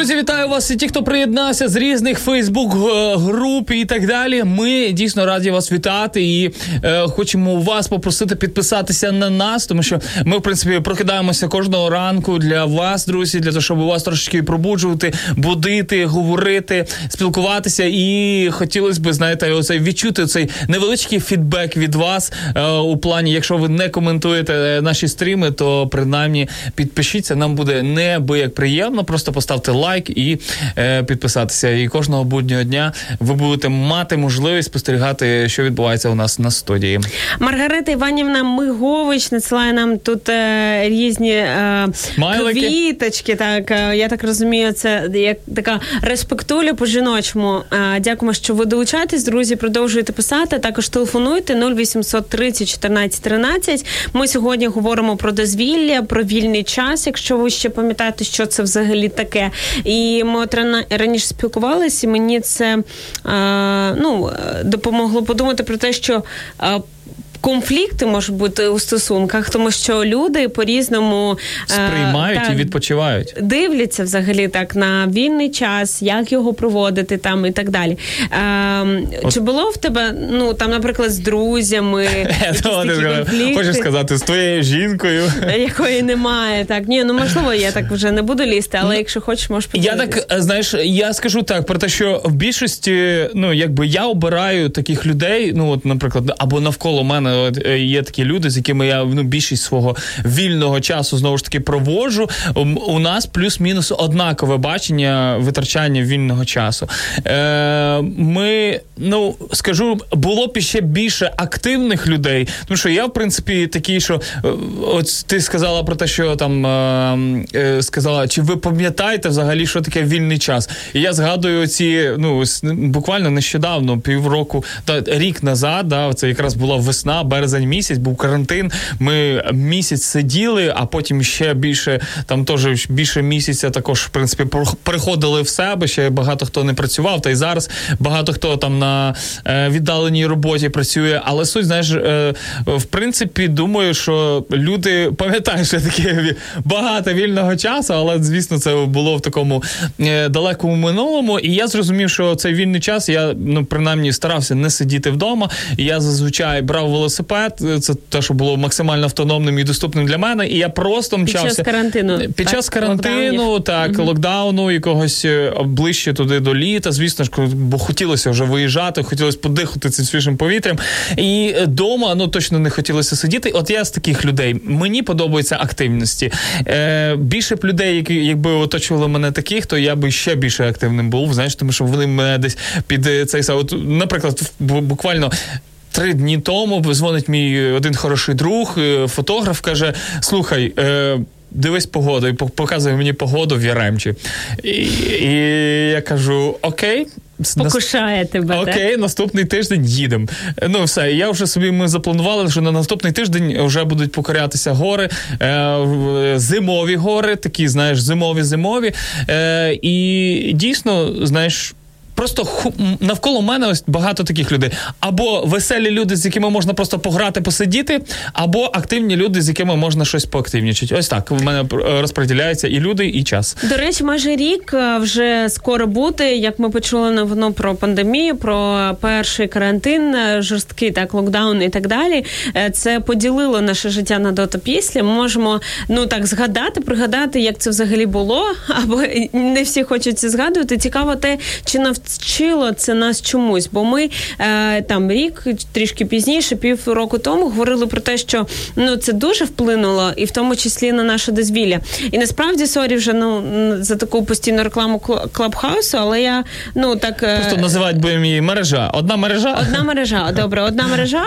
Друзі, вітаю вас і ті, хто приєднався з різних Фейсбук груп і так далі. Ми дійсно раді вас вітати і е, хочемо вас попросити підписатися на нас, тому що ми, в принципі, прокидаємося кожного ранку для вас, друзі, для того, щоб вас трошечки пробуджувати, будити, говорити, спілкуватися. І хотілося б, знаєте, оцей відчути цей невеличкий фідбек від вас е, у плані, якщо ви не коментуєте наші стріми, то принаймні підпишіться. Нам буде неабияк приємно. Просто поставте лайк і е, підписатися. І кожного буднього дня ви будете мати можливість спостерігати, що відбувається у нас на студії. Маргарита Іванівна Мигович надсилає нам тут е, різні е, Смайлики. квіточки. Так е, я так розумію, це як така респектуля по жіночому. Е, дякуємо, що ви долучаєтесь, друзі. Продовжуйте писати. Також телефонуйте 0800 30 14 13. Ми сьогодні говоримо про дозвілля, про вільний час. Якщо ви ще пам'ятаєте, що це взагалі таке. І ми от раніше спілкувалися, і мені це е, ну, е, допомогло подумати про те, що. Е, Конфлікти можуть бути у стосунках, тому що люди по-різному е, Сприймають так, і відпочивають. дивляться взагалі так на вільний час, як його проводити там і так далі. Е, От- Чи було в тебе, ну там, наприклад, з друзями? [laughs] Хочеш сказати, з твоєю жінкою. Якої немає, так ні, ну можливо, я так вже не буду лізти, але якщо хочеш, можеш Я так е, знаєш, я скажу так про те, що в більшості, ну якби я обираю таких людей. Ну, от, наприклад, або навколо мене от, е, є такі люди, з якими я ну більшість свого вільного часу знову ж таки проводжу. У нас плюс-мінус однакове бачення витрачання вільного часу. Е, Ми, ну скажу, було б ще більше активних людей, тому що я, в принципі, такий, що е, от ти сказала про те, що там е, е, сказала, чи ви пам'ятаєте взагалі, що таке вільний час? І я згадую ці, ну буквально нещодавно, півроку, та рік назад, да, це якраз була весна, березень місяць, був карантин. Ми місяць сиділи, а потім ще більше там теж більше місяця також, в принципі, приходили в себе. Ще багато хто не працював, та й зараз багато хто там на е, віддаленій роботі працює. Але суть, знаєш, е, в принципі, думаю, що люди пам'ятають, що таке багато вільного часу, але звісно, це було в такому е, далекому минулому. І я зрозумів, що цей вільний час я ну принаймні старався не сидіти вдома. І я зазвичай брав велосипед. Це те, що було максимально автономним і доступним для мене. І я просто Під час карантину, Під так? час карантину, Локдаунів. так, локдауну, якогось е, ближче туди до літа. Звісно ж, бо хотілося вже виїжджати, хотілося подихати цим свіжим повітрям. І вдома ну точно не хотілося сидіти. От я з таких людей. Мені подобаються активності. Е, більше б людей, які якби оточували мене таких, то я би ще більше активним був. Знаєш, тому що вони мене десь під е, цей от, наприклад, бу- буквально. Три дні тому дзвонить мій один хороший друг, е, фотограф, каже: Слухай, е, дивись погоду, і пок- показує мені погоду в Яремчі. І, і я кажу: Окей. с- нас- тебе, так? Окей, наступний тиждень їдемо. Ну все, я вже собі ми запланували, що на наступний тиждень вже будуть покорятися гори, е, зимові гори, такі, знаєш, зимові зимові. Е, і дійсно, знаєш. Просто ху- навколо мене ось багато таких людей. Або веселі люди, з якими можна просто пограти, посидіти, або активні люди, з якими можна щось поактивнічити. Ось так в мене е, розподіляються і люди, і час. До речі, майже рік е, вже скоро буде. Як ми почули новину про пандемію, про перший карантин, е, жорсткий так локдаун і так далі. Це поділило наше життя на до та після. Ми можемо ну так згадати, пригадати, як це взагалі було. [laughs] Або не всі хочуть це згадувати. Цікаво те, чи навчило це нас чомусь, бо ми е, там рік, трішки пізніше, пів року тому говорили про те, що ну це дуже вплинуло, і в тому числі на наше дозвілля. І насправді sorry вже ну за таку постійну рекламу Clubhouse у, але я ну так е, Просто називають будемо її мережа. Одна мережа. Одна [laughs] мережа, добре, одна мережа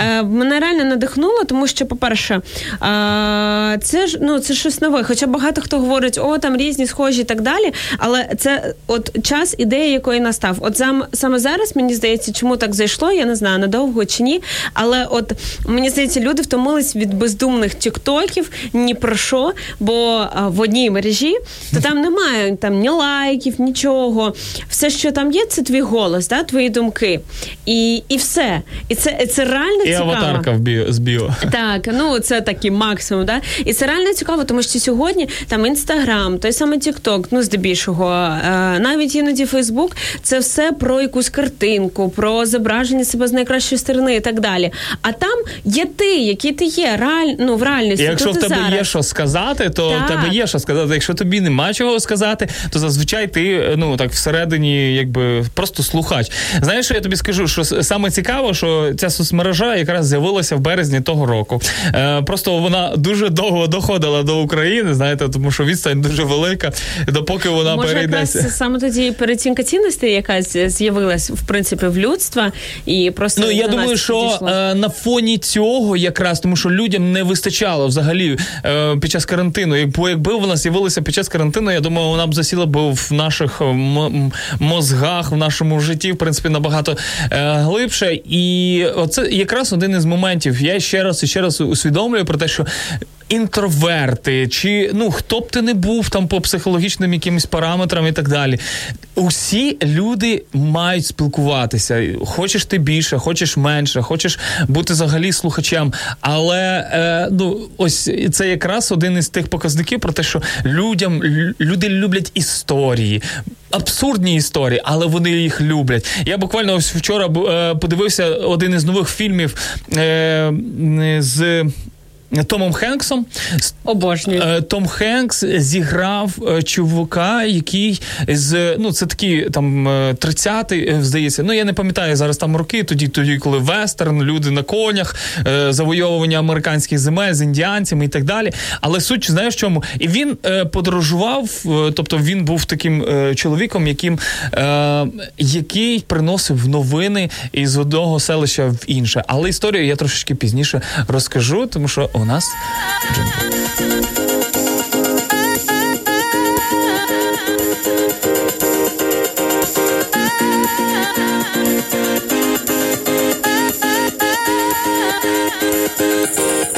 е, мене реально надихнула, тому що, по-перше, е, це ж ну це щось нове. Хоча багато хто говорить, о, там різні, схожі і так далі. Але це от час ідеї, якої настав. От сам саме зараз мені здається, чому так зайшло, я не знаю надовго чи ні. Але от мені здається, люди втомились від бездумних тіктоків ні про що, бо а, в одній мережі то там немає там ні лайків, нічого. Все, що там є, це твій голос, да, твої думки. І, і все. І це, це реально І цікаво. аватарка в біо, з біо. Так, ну це такий максимум, да? І це реально цікаво, тому що сьогодні там інстаграм, той самий Тікток, ну здебільшого, е, навіть іноді Фейсбук, це все про якусь картинку, про зображення себе з найкращої сторони і так далі. А там є ти, який ти є, реаль, ну, в реальності. І якщо в тебе зараз. є що сказати, то Так. в тебе є що сказати. Якщо тобі нема чого сказати, то зазвичай ти ну так всередині, якби просто слухач. Знаєш, що я тобі скажу? Що саме цікаво, що ця соцмережа якраз з'явилася в березні того року. Е, просто вона дуже довго доходила до України, знаєте, тому що відстань дуже велика, допоки вона Може, перейдеться. якраз саме тоді перецінка цінностей, яка з'явилась в принципі в людства, і просто Ну я думаю, що дійшло. е, на фоні цього якраз тому, що людям не вистачало взагалі е, під час карантину. Бо якби вона з'явилася під час карантину, я думаю, вона б засіла б в наших мозгах, в нашому житті, в принципі, набагато е, глибше. І оце якраз один із моментів. Я ще раз і ще раз усвідомлюю про те, що. Інтроверти, чи ну хто б ти не був там по психологічним якимось параметрам і так далі. Усі люди мають спілкуватися. Хочеш ти більше, хочеш менше, хочеш бути взагалі слухачем. Але е, ну ось це якраз один із тих показників про те, що людям люди люблять історії. Абсурдні історії, але вони їх люблять. Я буквально ось вчора е, подивився один із нових фільмів е, з Томом Хенксом. Обожнюю. Е, Том Хенкс зіграв е, чувака, який з ну це такі там е, 30-й, е, здається. Ну я не пам'ятаю зараз там роки. Тоді, тоді, коли вестерн, люди на конях, завойовування американських земель з індіанцями і так далі. Але суть знаєш чому? І він подорожував, тобто він був таким чоловіком, яким який приносив новини із одного селища в інше. Але історію я трошечки пізніше розкажу, тому що у нас джингл. looking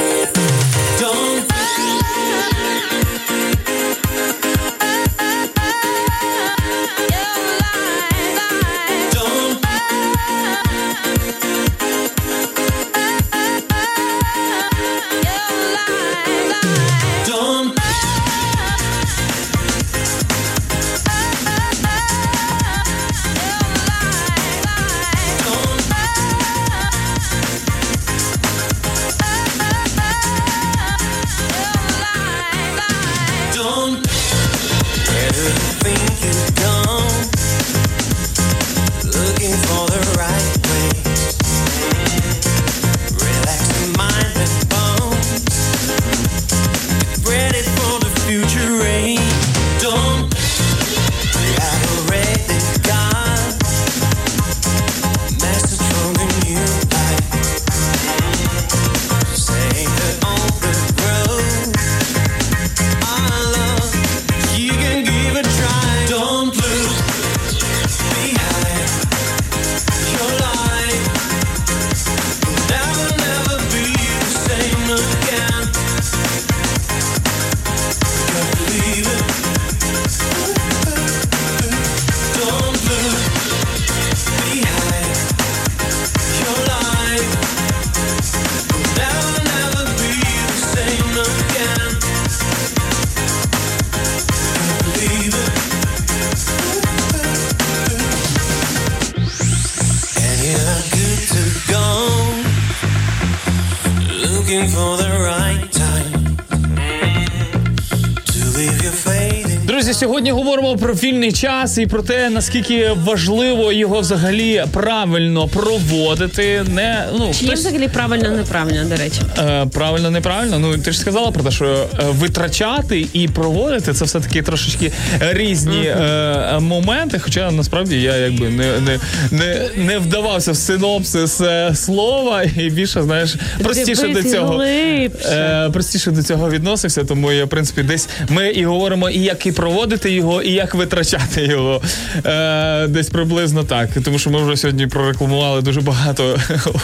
вільний час і про те, наскільки важливо його взагалі правильно проводити. Не ну Чи є хтось- взагалі правильно, неправильно, до речі? Е, правильно, неправильно. Ну ти ж сказала про те, що е, витрачати і проводити це все таки трошечки різні е, моменти. Хоча насправді я якби не, не, не, не вдавався в синопсис е, слова і більше знаєш простіше до цього. Е, простіше до цього відносився, тому я, в принципі, десь ми і говоримо і як і проводити його і як витрачати його. Е, Десь приблизно так. Тому що ми вже сьогодні прорекламували дуже багато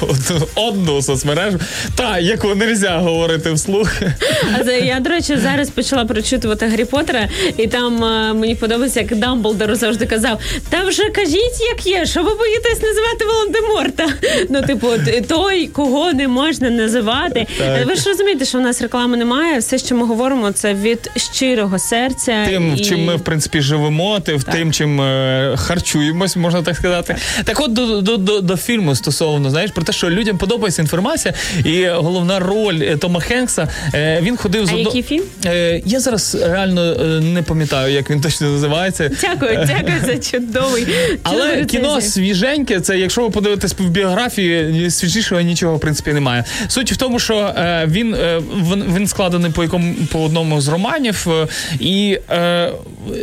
[laughs] одну, соцмережу, та яку не можна говорити вслух. А це я, до речі, зараз почала прочитувати Гаррі Поттера, і там е, мені подобається, як Дамблдор завжди казав: та вже кажіть, як є, що ви боїтесь називати Волан-де-Морта? Ну, типу, той, кого не можна називати. Е, Ви ж розумієте, що в нас реклами немає. Все, що ми говоримо, це від щирого серця. Тим, і... чим ми в принципі живемо, тим, тим чим е, харчуємось, можна так сказати. Так, от до, до, до, до фільму стосовно знаєш про те, що людям подобається інформація, і головна роль е, Тома Хенкса. Е, він ходив з А одно- який фільм? Е, я зараз реально не пам'ятаю, як він точно називається. Дякую, дякую за чудовий. [laughs] Але кіно свіженьке, це якщо ви подивитесь в біографії, свіжішого нічого в принципі немає. Суть в тому, що е, він, е, він, складений по якому по одному з романів, і е,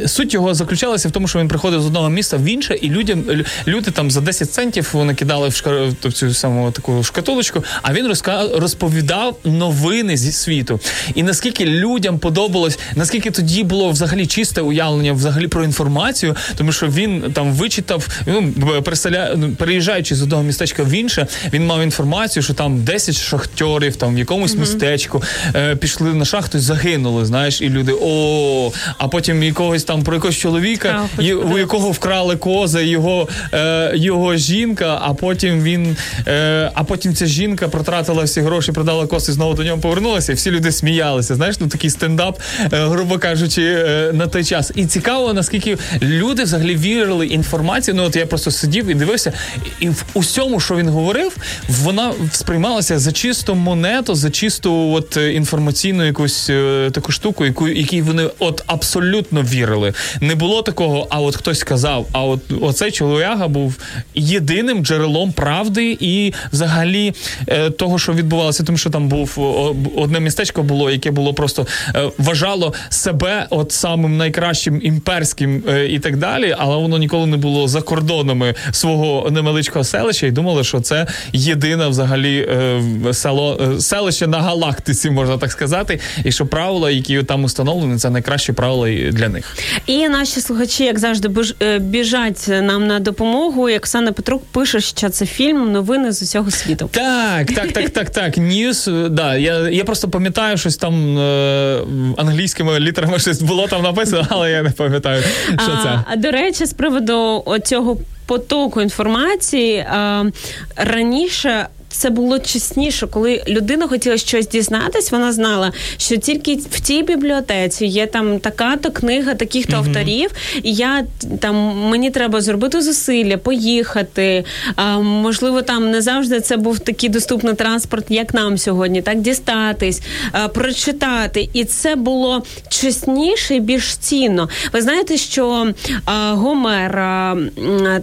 суть його заключалася в тому, що він приходив з одного міста в інше, і людям люди там за 10 центів вони кидали в, шка, в цю саму таку шкатулочку, а він розка, розповідав новини зі світу. І наскільки людям подобалось, наскільки тоді було взагалі чисте уявлення взагалі про інформацію, тому що він там вичитав, ну переселя... ну, переїжджаючи з одного містечка в інше, він мав інформацію, що там 10 шахтьорів там в якомусь містечку е, пішли на шахту і загинули. Знаєш, і люди о, а потім якогось там про якогось чоловіка, у якого вкрали кози, його, е, його жінка, а потім він, е, а потім ця жінка протратила всі гроші, продала коси, знову до нього повернулася, і всі люди сміялися. Знаєш, ну такий стендап, е, грубо кажучи, е, на той час. І цікаво, наскільки люди взагалі вірили інформації. Ну от я просто сидів і дивився, і в усьому, що він говорив, вона сприймалася за чисту монету, за чисту от інформаційну якусь е, таку штуку, яку якій вони от абсолютно вірили. Не було такого, а от хтось сказав, а от оцей чолов'яга був єдиним джерелом правди і взагалі е, того, що відбувалося, тому що там був одне містечко було, яке було просто е, вважало себе от самим найкращим імперським е, і так далі, але воно ніколи не було за кордонами свого невеличкого селища, і думали, що це єдине взагалі село селище на галактиці, можна так сказати, і що правила, які там установлені, це найкращі правила для них. І наші слухачі, як завжди, е, біжать нам на допомогу. Як Оксана Петрук пише, що це фільм новини з усього світу. Так, так, так, так, так. News, е, да. Я, я просто пам'ятаю щось там е, англійськими літерами щось було там написано, але я не пам'ятаю, що це. А, а до речі, з приводу цього потоку інформації а, раніше. Це було чесніше, коли людина хотіла щось дізнатись, вона знала, що тільки в тій бібліотеці є там така-то книга, таких-то авторів, і я там мені треба зробити зусилля, поїхати. А, можливо, там не завжди це був такий доступний транспорт, як нам сьогодні, так дістатись, а, прочитати. І це було чесніше і більш цінно. Ви знаєте, що а, Гомер, а,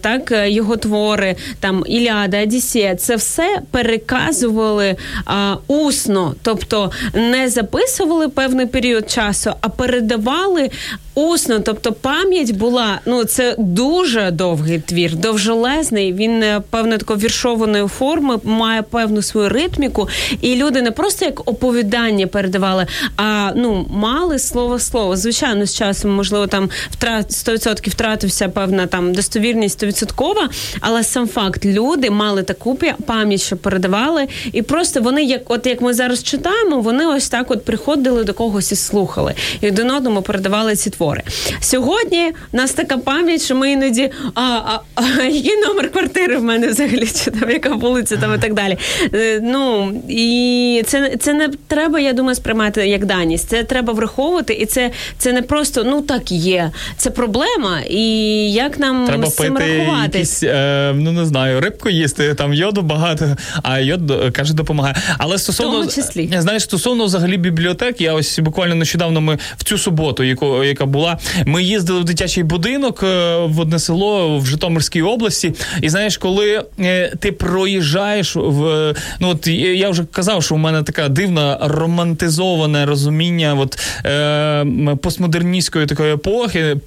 так, його твори, там Іліада, Одіссея, це все переказували а, усно, тобто не записували певний період часу, а передавали усно. Тобто пам'ять була, ну це дуже довгий твір, довжелезний. Він е, певно такої віршованої форми, має певну свою ритміку, і люди не просто як оповідання передавали, а ну мали слово слово. Звичайно, з часом можливо там втрат 100% втратився певна там достовірність 100%, але сам факт люди мали таку пам'ять, що передавали, і просто вони, як от як ми зараз читаємо, вони ось так от приходили до когось і слухали, і один одному передавали ці твори. Сьогодні в нас така пам'ять, що ми іноді а, а, а який номер квартири в мене взагалі, чи там яка вулиця там і так далі. Е, Ну і це, це не треба, я думаю, сприймати як даність. Це треба враховувати, і це, це не просто ну так є. Це проблема, і як нам Треба з цим пити рахуватись. якісь, е, ну не знаю, рибку їсти, там йоду багато, а йод е, каже, допомагає. Але стосовно числі. знаєш, стосовно взагалі бібліотек, я ось буквально нещодавно ми в цю суботу, яку, яка була, ми їздили в дитячий будинок е, в одне село в Житомирській області. І знаєш, коли е, ти проїжджаєш в ну от я вже казав, що у мене така дивна романтизоване розуміння, от е, постмодерністської такої епохи, е,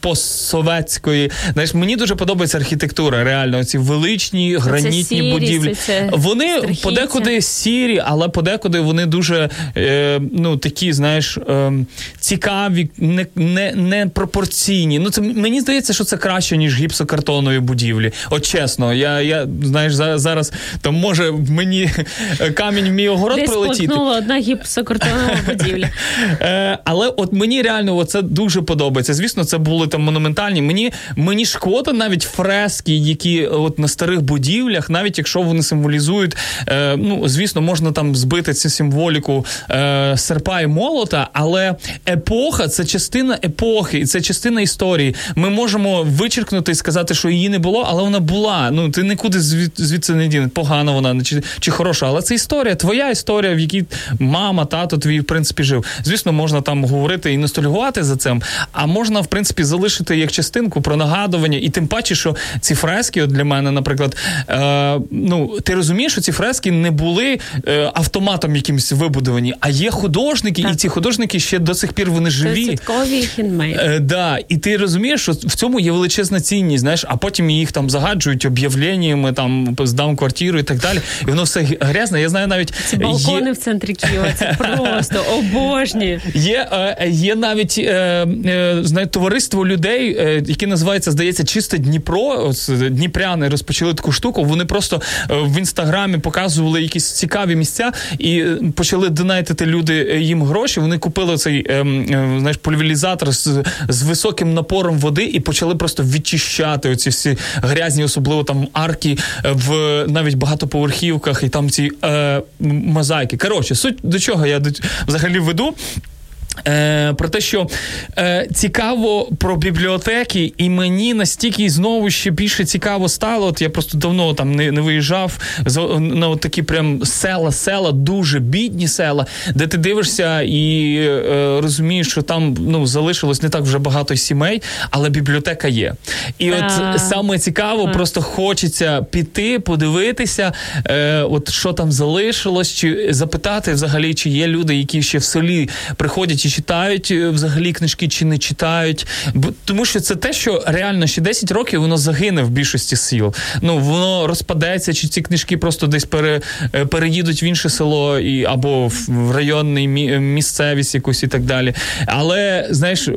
постсоветської. Знаєш, мені дуже подобається архітектура. Реально, ці величні гранітні сірість, будівлі. це Вони страхіття. подекуди сірі, але подекуди вони дуже е, ну такі, знаєш, е, цікаві, не не, не пропорційні. Ну це мені здається, що це краще ніж гіпсокартонові будівлі. От чесно, я, я знаєш, за- зараз там може мені камінь в мій огород Десь прилетіти. одна гіпсокартонова будівля. Е, але от мені реально це дуже подобається. Звісно, це були там монументальні. Мені мені шкода навіть фрески, які от на старих будівлях, навіть якщо вони символізують, е, ну звісно, можна там збити цю символіку е, серпа і молота, але епоха це частина епохи, і це частина історії. Ми можемо вичеркнути і сказати, що її не було, але вона була. Ну ти нікуди звідси не діне. Погана вона чи, чи хороша, але це історія, твоя історія, в якій мама, тато твій, в принципі, жив. Звісно, можна там говорити і ностальгувати за цим, а можна, в принципі, залишити як частинку про нагадування, і тим паче, що ці фрески, от для мене, наприклад, е, ну ти розумієш, що ці фрески не були е, автоматом якимось вибудовані, а є художники, і ці художники ще до сих пір вони живі. Е, да, і ти розумієш, що в цьому є величезна цінність, знаєш, а потім їх там загаджують об'явленнями, там здам квартиру і так далі. І воно все грязне. Я знаю навіть Ці балкони є, в центрі Києва, це просто обожні. є, е, є навіть е, е, знаєте, товариство людей, е, яке називається, здається, чисте Дніпро. Е, Дніпряни розпочали таку штуку. Вони просто е, в інстаграмі показували якісь цікаві місця і е, почали донайтити люди е, їм гроші. Вони купили цей е, м, е, знаєш, пульверізатор з, з високим напором води і почали просто відчищати оці всі грязні, особливо там арки в навіть багатоповерхівках, і там ці е, мозаїки. Коротше, суть до чого я взагалі веду. Е, про те, що е, цікаво про бібліотеки, і мені настільки знову ще більше цікаво стало. От я просто давно там не, не виїжджав на от такі прям села, села, дуже бідні села, де ти дивишся і е, розумієш, що там ну залишилось не так вже багато сімей, але бібліотека є. І от саме цікаво, просто хочеться піти, подивитися, е, от що там залишилось, чи запитати взагалі, чи є люди, які ще в селі приходять і читають е, взагалі книжки, чи не читають. Бо тому що це те, що реально ще 10 років воно загине в більшості сіл. Ну воно розпадеться, чи ці книжки просто десь пере, е, переїдуть в інше село і або в районний мі- місцевість якусь і так далі. Але знаєш.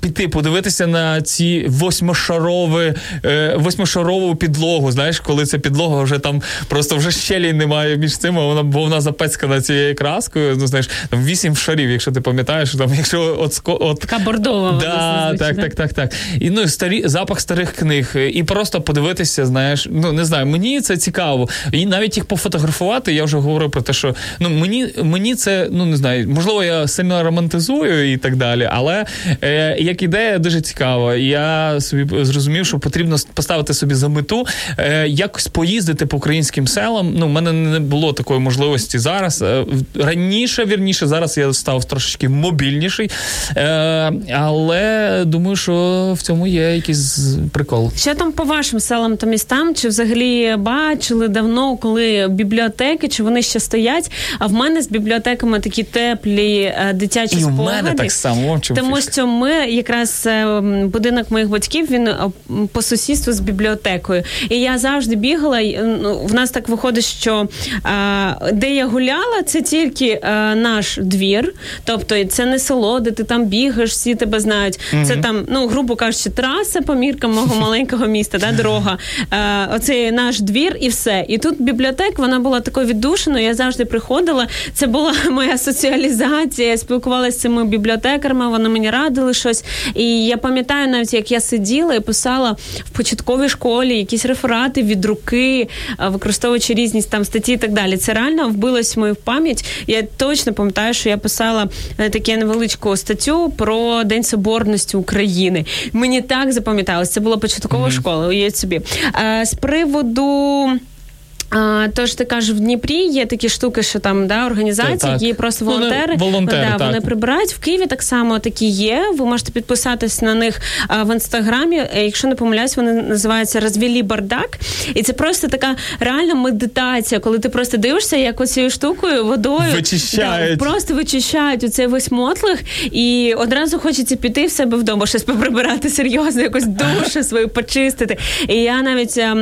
Піти подивитися на ці восьмишарові, е, восьмишарову підлогу. Знаєш, коли ця підлога вже там просто вже щелій немає між цим, а вона бо вона запецькана цією краскою. Ну знаєш, там вісім шарів, якщо ти пам'ятаєш, там якщо от, от Така бордова. Да, так, так, так, так. І ну старі запах старих книг, і просто подивитися, знаєш, ну не знаю, мені це цікаво. І навіть їх пофотографувати. Я вже говорив про те, що ну мені мені це ну не знаю, можливо, я сильно романтизую і так далі, але е, як ідея дуже цікава. Я собі зрозумів, що потрібно поставити собі за мету е, якось поїздити по українським селам. Ну, в мене не було такої можливості зараз. Е, раніше, вірніше, зараз я став трошечки мобільніший. Е, але думаю, що в цьому є якийсь прикол. Що там по вашим селам та містам? Чи взагалі бачили давно, коли бібліотеки, чи вони ще стоять? А в мене з бібліотеками такі теплі е, дитячі І в спогади. мене так само. Тому що ми якраз е, будинок моїх батьків він е, по сусідству з бібліотекою. І я завжди бігала. ну, В нас так виходить, що е, де я гуляла, це тільки наш двір, тобто це не село, де ти там бігаєш, всі тебе знають. Це там, ну грубо кажучи, траса по міркам мого [laughs] маленького міста, да, дорога. Оце наш двір і все. І тут бібліотека, вона була такою віддушеною. Я завжди приходила. Це була [laughs] моя соціалізація. Я спілкувалася з цими бібліотекарами, вони мені радили щось. І я пам'ятаю навіть, як я сиділа і писала в початковій школі якісь реферати від руки, е, використовуючи різні там статті і так далі. Це реально вбилось в мою пам'ять. Я точно пам'ятаю, що я писала е, таку невеличку статтю про День Соборності України. Мені так запам'яталось. Це була початкова школа. Уявіть собі. Е, З приводу. А, тож ти кажеш, в Дніпрі є такі штуки, що там да, організації, Так, так. які просто Вони волонтери, волонтери, да, так. вони прибирають. В Києві так само такі є. Ви можете підписатись на них а, в інстаграмі. Е, Якщо не помиляюсь, вони називаються Розвілі бардак. І це просто така реальна медитація, коли ти просто дивишся, як оцією штукою водою Вичищають. Да, просто вичищають оцей весь мотлих, і одразу хочеться піти в себе вдома, щось поприбирати серйозно, якось душу свою почистити. І я навіть е, е,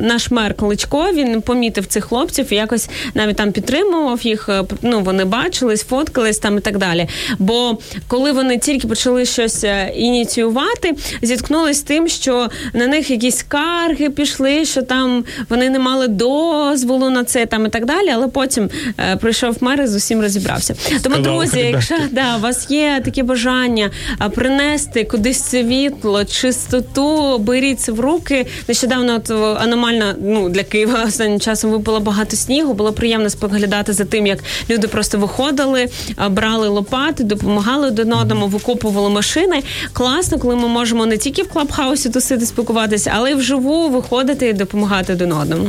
наш мер Кличко, Він помітив цих хлопців і якось навіть там підтримував їх. е, Ну вони бачились, фоткались там і так далі. Бо коли вони тільки почали щось е, ініціювати, зіткнулись з тим, що на них якісь скарги пішли, що там вони не мали дозволу на це там і так далі. Але потім е, прийшов мер і з усім розібрався. Тому, друзі, якщо да, у вас є таке бажання принести кудись світло, чистоту, беріть це в руки. Нещодавно от о, аномально ну для Києва останнім часом випало багато снігу. Було приємно споглядати за тим, як люди просто виходили, брали лопати, допомагали один одному, викопували машини. Класно, коли ми можемо не тільки в клабхаусі тусити, спілкуватися, але й вживу виходити і допомагати один одному.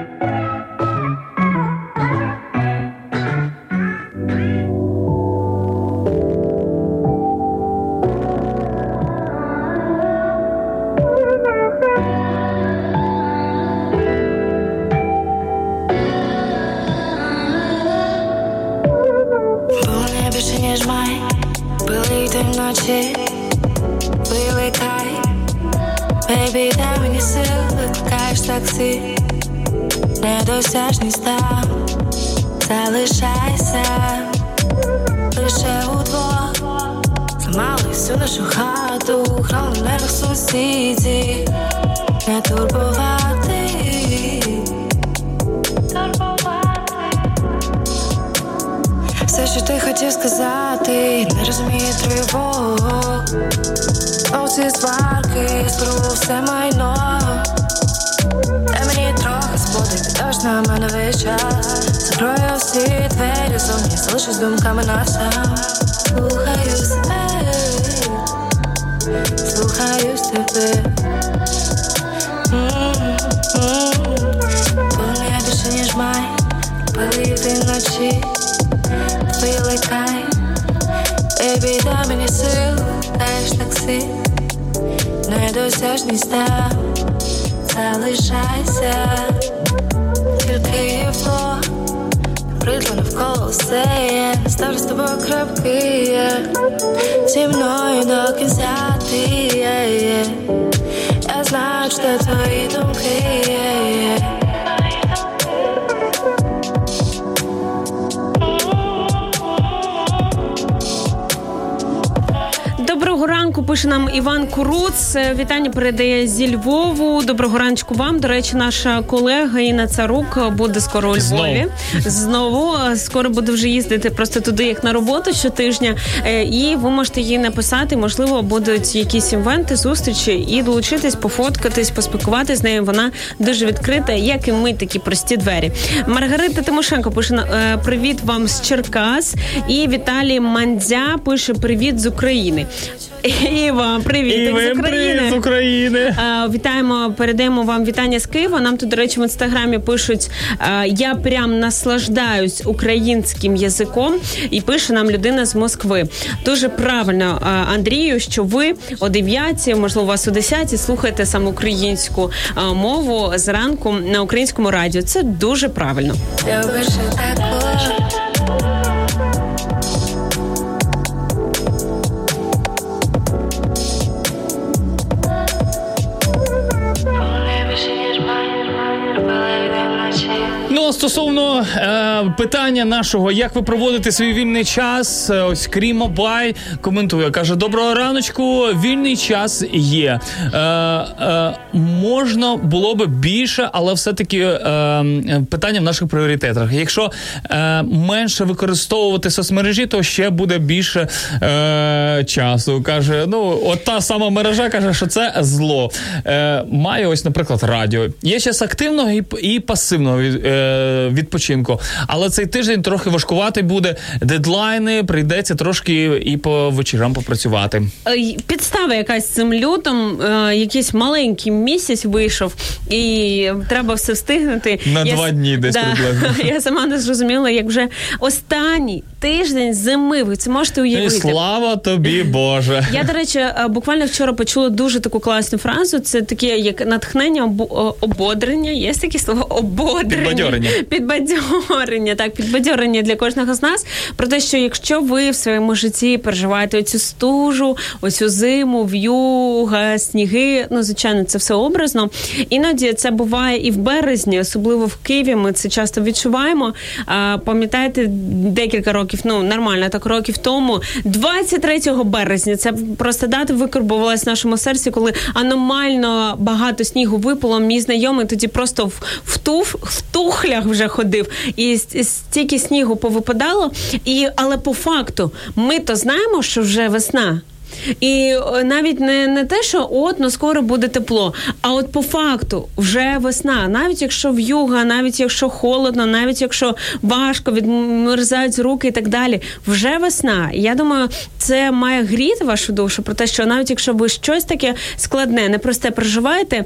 ти. Недосяжний ста, залишайся. Лише у двох. Замали всю нашу хату, храм хронерах сусідів, не турбувати, турбувати все, що ти хотів сказати, не розуміє тривогу. Оці сварки, збру все майно. Мені трохи підеш на мене весь час. Закрою всі двері зовні, залишусь думками на сам. Слухаю себе, слухаю себе. Помня більше, ніж май, пили ти вночі, твої лайкай. Бейбі, дай мені сил, даєш такси, недосяжний став, залишайся, фло, притло навколо все є, ставлю з тобою крапки, є, зі мною до кінця ти. Я знаю, що твої думки. Пише нам Іван Куруц. Е, Вітання передає зі Львову. Доброго ранку вам. До речі, наша колега Інна Царук буде скоро у Львові. [laughs] Знову Е, скоро буде вже їздити просто туди, як на роботу щотижня. Е, І ви можете їй написати. Можливо, будуть якісь івенти, зустрічі і долучитись, пофоткатись, поспілкуватись з нею. Вона дуже відкрита, як і ми, такі прості двері. Маргарита Тимошенко пише привіт вам з Черкас. І Віталій Мандзя пише привіт з України. [laughs] І вам привіт І з України. з України. Е, Вітаємо, передаємо вам вітання з Києва. Нам тут, до речі, в інстаграмі пишуть: е, я прям наслаждаюсь українським язиком, і пише нам людина з Москви. Дуже правильно, е, Андрію, що ви о 9, можливо, у вас о 10 слухаєте саме українську е, мову зранку на українському радіо. Це дуже правильно. Любиш і стосовно е, питання нашого, як ви проводите свій вільний час, е, ось Крім Обай коментує, каже: Доброго раночку, вільний час є. Е, е, можна було би більше, але все-таки е, е, питання в наших пріоритетах. Якщо е, менше використовувати соцмережі, то ще буде більше е, часу. Каже, ну, от та сама мережа каже, що це зло. Е, має ось, наприклад, радіо. Є час активного і, і пасивного е, відпочинку. Але цей тиждень трохи важкуватий буде. Дедлайни прийдеться трошки і по вечорам попрацювати. Е, Підстава якась цим лютом, е, якийсь маленький місяць вийшов, і треба все встигнути. На Я два с- дні десь приблизно. [laughs] Я сама не зрозуміла, як вже останній тиждень зими. Ви це можете І уявити. слава тобі, Боже. [laughs] Я, до речі, е, буквально вчора почула дуже таку класну фразу. Це таке як натхнення, обо- ободрення. Є таке слово ободрення. Підбадьорення. Підбадьорення, так, підбадьорення для кожного з нас. Про те, що якщо ви в своєму житті переживаєте оцю стужу, оцю зиму, в'юга, сніги, ну звичайно, це все образно. Іноді це буває і в березні, особливо в Києві. Ми це часто відчуваємо. Пам'ятаєте, декілька років, ну нормально, так років тому, 23 березня, це просто дата викарбувалась в нашому серці, коли аномально багато снігу випало. Мій знайомий тоді просто в, в, туф, в тухлях вже ходив, і стільки снігу повипадало. І, але по факту ми то знаємо, що вже весна. І е, навіть не, не те, що от ну скоро буде тепло, а от по факту вже весна. Навіть якщо в'юга, навіть якщо холодно, навіть якщо важко, відмерзають руки і так далі, вже весна. Я думаю, це має гріти вашу душу про те, що навіть якщо ви щось таке складне, непросте проживаєте.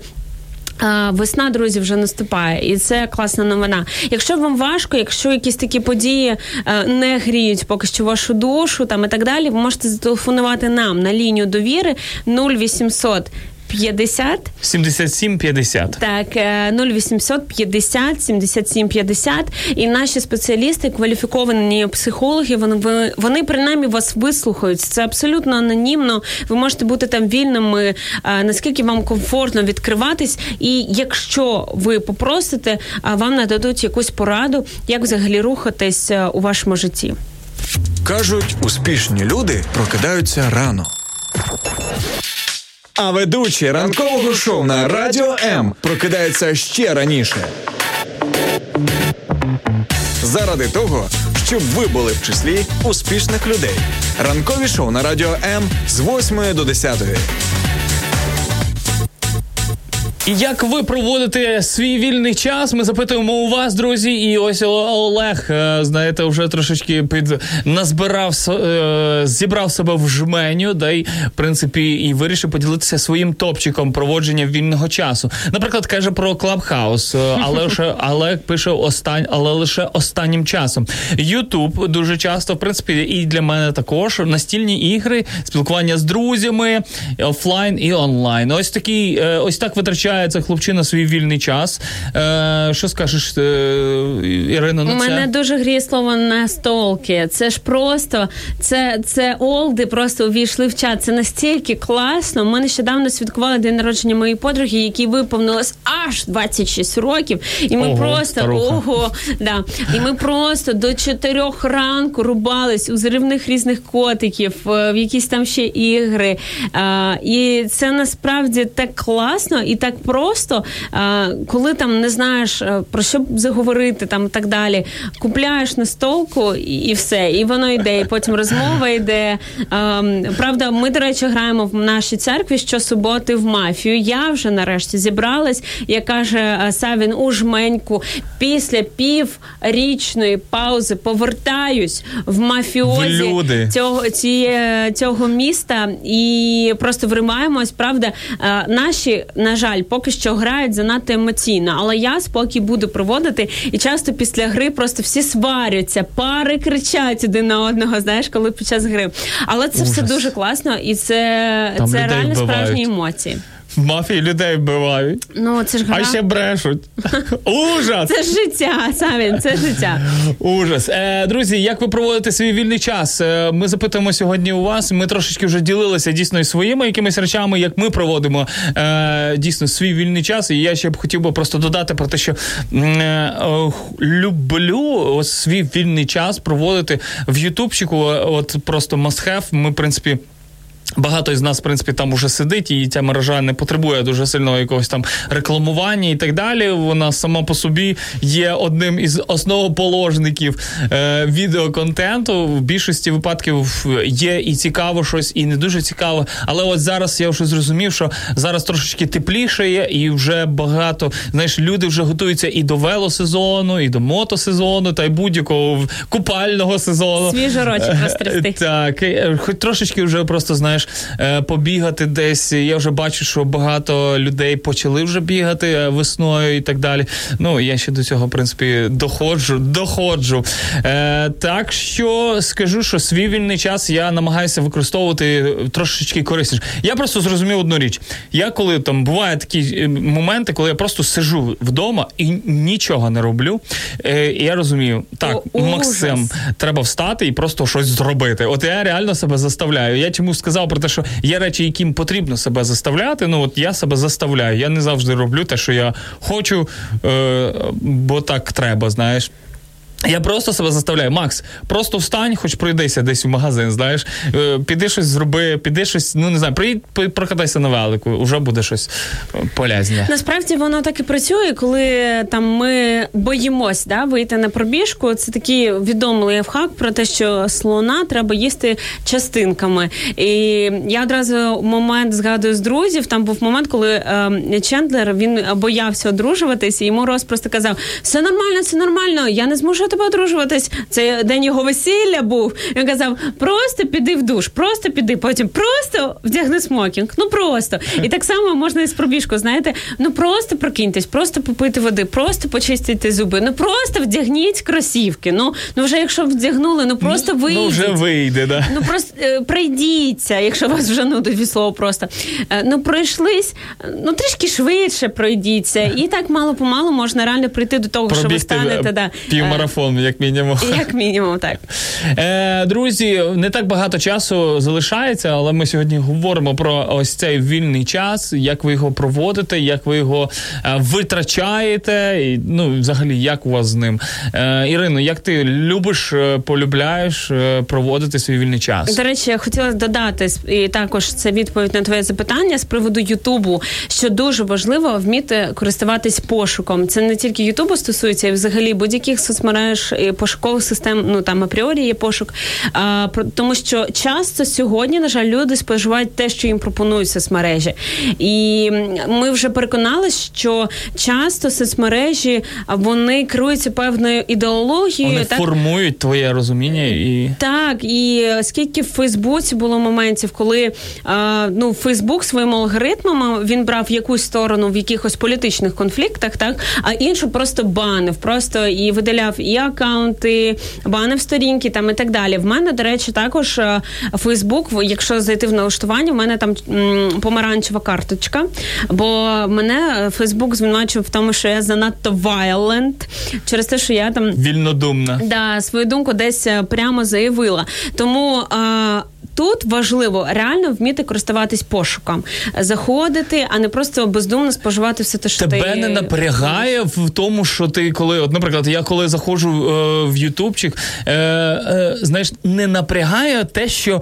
Весна, друзі, вже наступає, і це класна новина. Якщо вам важко, якщо якісь такі події е, не гріють поки що вашу душу там і так далі, ви можете зателефонувати нам на лінію довіри 0800 50 77-50. так, е, 0800 50 77 50. І наші спеціалісти, кваліфіковані психологи, вони, ви- вони принаймні вас вислухають. Це абсолютно анонімно. Ви можете бути там вільними, е, наскільки вам комфортно відкриватись. І якщо ви попросите, а вам нададуть якусь пораду, як взагалі рухатись е, у вашому житті. Кажуть, успішні люди прокидаються рано. А ведучі ранкового шоу на Радіо М прокидається ще раніше. Заради того, щоб ви були в числі успішних людей. Ранкові шоу на Радіо М з 8 до 10. І як ви проводите свій вільний час? Ми запитуємо у вас, друзі. І ось Олег, е, знаєте, вже трошечки під назбирав е, зібрав себе в жменю, да й в принципі і вирішив поділитися своїм топчиком проводження вільного часу. Наприклад, каже про Клабхаус, е, але лише [laughs] але пише остань, але лише останнім часом. Ютуб дуже часто, в принципі, і для мене також настільні ігри, спілкування з друзями, офлайн і онлайн. Ось такий, ось так витрачається хлопчина свій вільний час. Е, Що скажеш, е, Ірино, на У це? мене дуже гріє слово настолки. Це ж просто це, це олди просто увійшли в чат. Це настільки класно. Ми нещодавно святкували день народження моєї подруги, якій виповнилось аж 26 років. І ми Ого, просто старуха. ого, да. І ми просто до 4 ранку рубались у заривних різних котиків, е, в якісь там ще ігри. А, і це насправді так класно і так просто, коли там не знаєш е, про що заговорити там і так далі. Купляєш настолку і, і все, і воно йде, і потім розмова йде. Ем, правда, ми, до речі, граємо в нашій церкві щосуботи в мафію. Я вже нарешті зібралась, як каже е, Савін у жменьку. Після піврічної паузи повертаюсь в мафіозі люди. цього, ціє, цього міста і просто вримаємось. Правда, Е, наші, на жаль, поки що грають занадто емоційно, але я спокій буду проводити. І часто після гри просто всі сваряться, пари кричать один на одного. Знаєш, коли під час гри. Але це все дуже класно, і це, це реально вбивають. справжні емоції. В мафії людей вбивають, Ну це ж гра. а ще брешуть. [laughs] Ужас! Це життя, Савін, це життя. Ужас. Е, друзі, як ви проводите свій вільний час? Е, ми запитуємо сьогодні у вас. Ми трошечки вже ділилися дійсно і своїми якимись речами, як ми проводимо е, дійсно свій вільний час. І я ще б хотів би просто додати про те, що е, люблю ось свій вільний час проводити в Ютубчику. От просто must have. Ми, в принципі. Багато із нас, в принципі, там уже сидить, і ця мережа не потребує дуже сильного якогось там рекламування і так далі. Вона сама по собі є одним із основоположників е, відеоконтенту. В більшості випадків є і цікаво щось, і не дуже цікаво. Але от зараз я вже зрозумів, що зараз трошечки тепліше є, і вже багато знаєш, люди вже готуються і до велосезону, і до мотосезону, та й будь-якого купального сезону. Свіжорочок Е, розтрясти. Так, е, хоч трошечки вже просто знаєш, е, побігати десь. Я вже бачу, що багато людей почали вже бігати е, весною і так далі. Ну, я ще до цього, в принципі, доходжу, доходжу. Е, так що скажу, що свій вільний час я намагаюся використовувати трошечки корисніше. Я просто зрозумів одну річ. Я коли там буває такі е, моменти, коли я просто сижу вдома і нічого не роблю. Е, і я розумію, так, О. Максим, треба встати і просто щось зробити. От я реально себе заставляю. Я чому сказав про те, що є речі, яким потрібно себе заставляти. Ну от я себе заставляю. Я не завжди роблю те, що я хочу, е, бо так треба, знаєш. Я просто себе заставляю, Макс, просто встань, хоч пройдися десь в магазин, знаєш, Е, піди щось зроби, піди щось, ну не знаю, приїдь, прокатайся на велику, вже буде щось полезне. Насправді воно так і працює, коли там ми боїмось да, вийти на пробіжку. Це такий відомий лайфхак про те, що слона треба їсти частинками. І я одразу момент згадую з друзів. Там був момент, коли е, Чендлер він боявся одружуватись, і йому Рос просто казав: все нормально, все нормально, я не змушу тебе одружуватись. Це день його весілля був. Він казав: просто піди в душ, просто піди, потім просто вдягни смокінг. Ну просто. І так само можна і з пробіжку, знаєте, ну просто прокиньтесь, просто попити води, просто почистити зуби, ну просто вдягніть кросівки. Ну, ну вже якщо вдягнули, ну просто вийдіть. Ну вже вийде, да. Ну просто е, пройдіться, якщо вас вже нудить від слова просто. Е, ну пройшлись, ну трішки швидше пройдіться. І так мало помалу можна реально прийти до того, що ви станете е, да. Телефон, як мінімум. [laughs] Як мінімум, так. Е, друзі, не так багато часу залишається, але ми сьогодні говоримо про ось цей вільний час, як ви його проводите, як ви його е, витрачаєте, і ну взагалі як у вас з ним. Е, Ірино, як ти любиш, е, полюбляєш е, проводити свій вільний час? До речі, я хотіла додати і також це відповідь на твоє запитання з приводу Ютубу, що дуже важливо вміти користуватись пошуком. Це не тільки Ютубу стосується, і взагалі будь-яких соцмереж і пошукових систем. Ну там апріорі є пошук. А, про- тому що часто сьогодні, на жаль, люди споживають те, що їм пропонують соцмережі, і ми вже переконалися, що часто соцмережі вони керуються певною ідеологією. Вони так? формують твоє розуміння і. Так, і скільки в Фейсбуці було моментів, коли е, ну Фейсбук своїм алгоритмом він брав якусь сторону в якихось політичних конфліктах, так а іншу просто банив, просто і видаляв і акаунти, банив сторінки там і так далі. В мене, до речі, також е, Фейсбук, якщо зайти в налаштування, в мене там помаранчева карточка, бо мене Фейсбук звинувачив в тому, що я занадто violent, через те, що я там Вільнодумна. Да, свою думку десь е, прямо заявила. Тому а, тут важливо реально вміти користуватись пошуком, заходити, а не просто бездумно споживати все те, що Тебе ти... не напрягає в тому, що ти коли, от, наприклад, я коли заходжу е, в Ютубчик, е, е, знаєш, не напрягає те, що.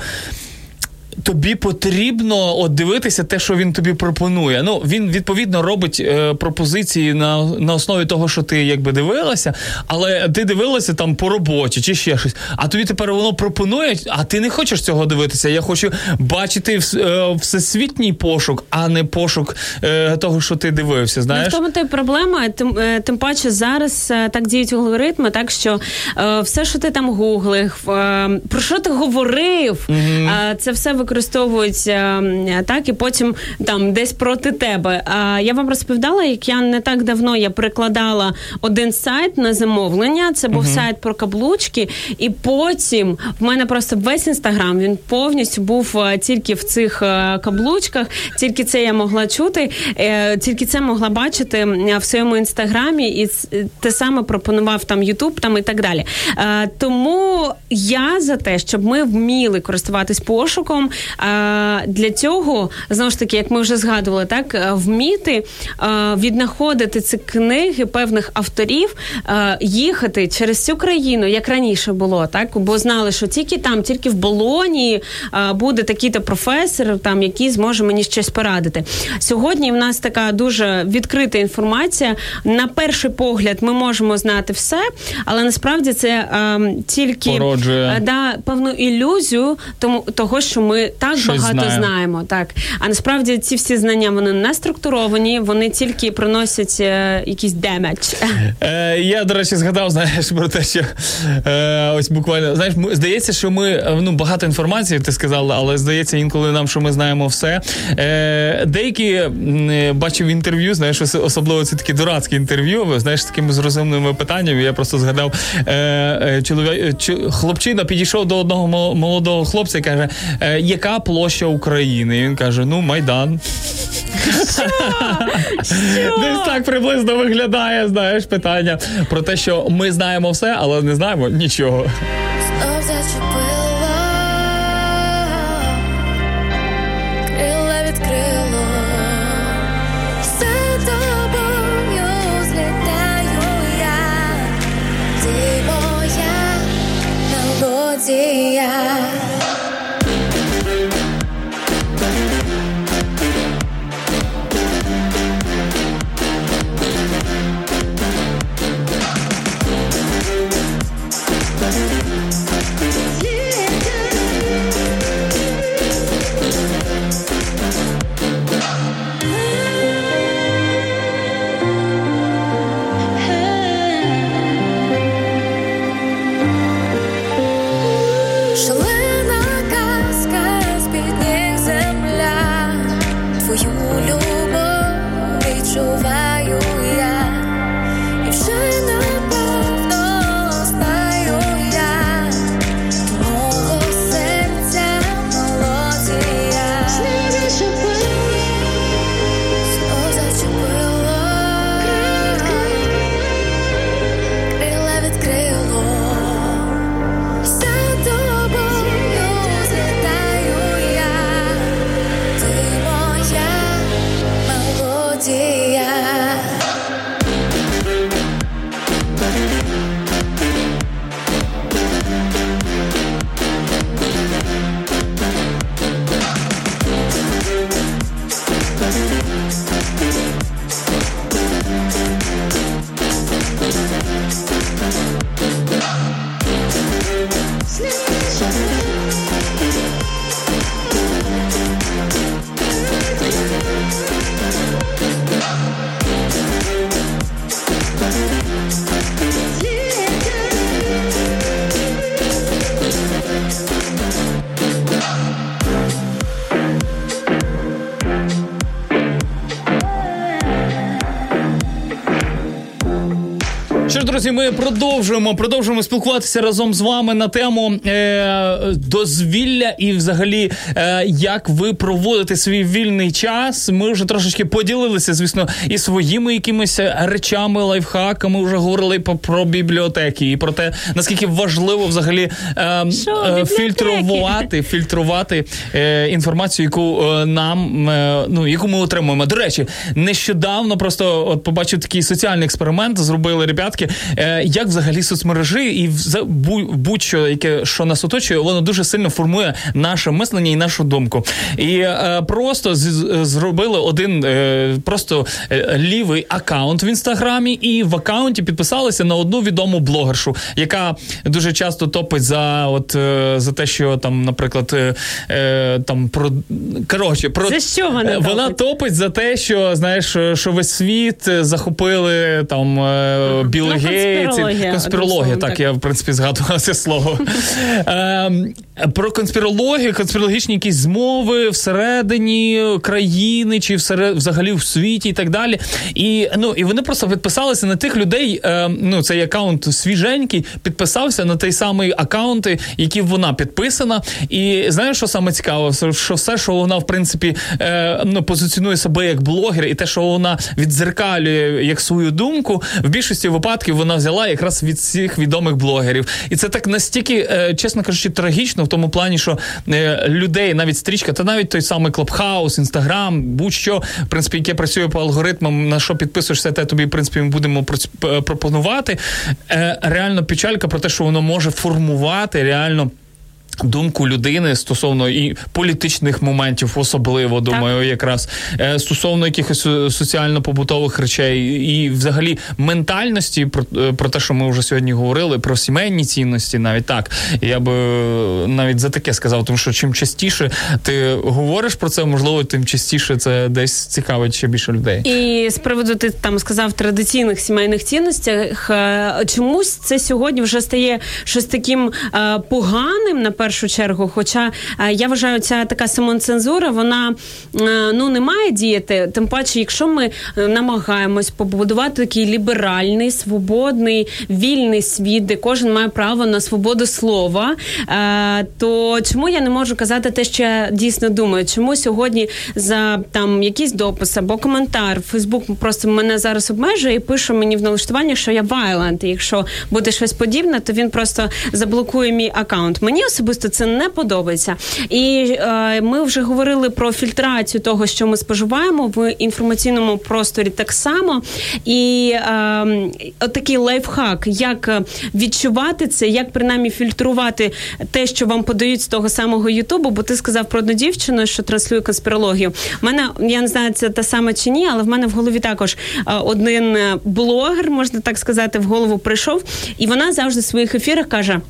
Тобі потрібно от дивитися те, що він тобі пропонує. Ну він відповідно робить е, пропозиції на, на основі того, що ти якби дивилася, але ти дивилася там по роботі чи ще щось. А тобі тепер воно пропонує, а ти не хочеш цього дивитися. Я хочу бачити вс- е, всесвітній пошук, а не пошук е, того, що ти дивився. Ну, Знаєш, в тому й проблема, тим, е, тим паче зараз е, так діють алгоритми, так що е, все, що ти там гуглив, е, про що ти говорив, е, це все використовують е, так, і потім там десь проти тебе. А я вам розповідала, як я не так давно я перекладала один сайт на замовлення. Це був сайт про каблучки, і потім в мене просто весь інстаграм він повністю був е, тільки в цих е, каблучках, тільки це я могла чути, е, тільки це могла бачити в своєму інстаграмі, і те саме пропонував там Ютуб там і так далі. Тому я за те, щоб ми вміли користуватись пошуком. Для цього знову ж таки, як ми вже згадували, так е, вміти е, віднаходити ці книги певних авторів, е, їхати через всю країну, як раніше було, так бо знали, що тільки там, тільки в Болонії буде такий-то професор, там який зможе мені щось порадити. Сьогодні в нас така дуже відкрита інформація. На перший погляд, ми можемо знати все, але насправді це е, тільки Породжує. да, певну ілюзію тому того, що ми так Щось багато знаємо. знаємо. Так а насправді ці всі знання вони не структуровані, вони тільки приносять е, якийсь damage. Е, я, до речі, згадав, знаєш, про те, що е, ось буквально знаєш, ми- здається, що ми е, ну багато інформації ти сказала, але здається інколи нам, що ми знаємо все. Е, деякі е, бачив інтерв'ю, знаєш, особливо це такі дурацькі інтерв'ю, знаєш, з такими зрозумними питаннями. Я просто згадав, е, е, чоловік, хлопчина підійшов до одного молодого хлопця і каже, е, яка площа України? І він каже: Ну, Майдан. Десь так приблизно виглядає, знаєш, питання про те, що ми знаємо все, але не знаємо нічого. Знов друзі, ми продовжуємо продовжуємо спілкуватися разом з вами на тему е, дозвілля і, взагалі, е, як ви проводите свій вільний час. Ми вже трошечки поділилися, звісно, і своїми якимись речами, лайфхаками. Вже говорили про, про бібліотеки і про те, наскільки важливо взагалі е, Що, е, фільтрувати, фільтрувати е, інформацію, яку е, нам е, ну яку ми отримуємо. До речі, нещодавно просто от побачив такий соціальний експеримент. Зробили ребятки, як взагалі соцмережі і будь-що, яке що нас оточує, воно дуже сильно формує наше мислення і нашу думку. І е, просто зробили один е, просто е, лівий аккаунт в інстаграмі, і в аккаунті підписалися на одну відому блогершу, яка дуже часто топить за от е, за те, що там, наприклад, е, е, там про коротше, про За що вона Е, вона топить? топить за те, що знаєш, е, що весь світ е, захопили там е, Ну, конспірологія, конспірологія. Так, так. я в принципі згадував це слово. [laughs] Ем, Про конспірологію, конспірологічні якісь змови всередині країни чи всеред, взагалі в світі і так далі. І ну і вони просто підписалися на тих людей. ем, Ну, цей аккаунт свіженький, підписався на той самий аккаунти, які вона підписана. І знаєш, що саме цікаво? Що все, що вона в принципі е, ну, позиціонує себе як блогер, і те, що вона відзеркалює як свою думку, в більшості випадків вона взяла якраз від всіх відомих блогерів. І це так настільки, е, чесно кажучи, трагічно в тому плані, що е, людей, навіть стрічка, та навіть той самий Клабхаус, Інстаграм, будь-що, в принципі, яке працює по алгоритмам, на що підписуєшся, те тобі, в принципі, ми будемо пропонувати. Е, реально печалька про те, що воно може формувати реально. Думку людини стосовно і політичних моментів, особливо думаю, якраз е, стосовно якихось е, соціально-побутових речей, і взагалі ментальності про, е, про те, що ми вже сьогодні говорили, про сімейні цінності, навіть так. Я би навіть за таке сказав, тому що чим частіше ти говориш про це, можливо, тим частіше це десь цікавить ще більше людей. І з приводу ти там сказав традиційних сімейних цінностях, чомусь це сьогодні вже стає щось таким поганим на першу чергу. Хоча е, я вважаю, ця така самоцензура, вона е, ну не має діяти. Тим паче, якщо ми е, намагаємось побудувати такий ліберальний, свободний, вільний світ, де кожен має право на свободу слова, то чому я не можу казати те, що я дійсно думаю? Чому сьогодні за там якийсь допис або коментар Фейсбук просто мене зараз обмежує і пише мені в налаштуванні, що я і якщо буде щось подібне, то він просто заблокує мій аккаунт. Мені особисто це не подобається. І е, ми вже говорили про фільтрацію того, що ми споживаємо в інформаційному просторі так само. І е, отакий лайфхак, як відчувати це, як принаймні фільтрувати те, що вам подають з того самого Ютубу, бо ти сказав про одну дівчину, що транслює конспірологію. У мене я не знаю, це та саме чи ні, але в мене в голові також е, один блогер, можна так сказати, в голову прийшов, і вона завжди в своїх ефірах каже.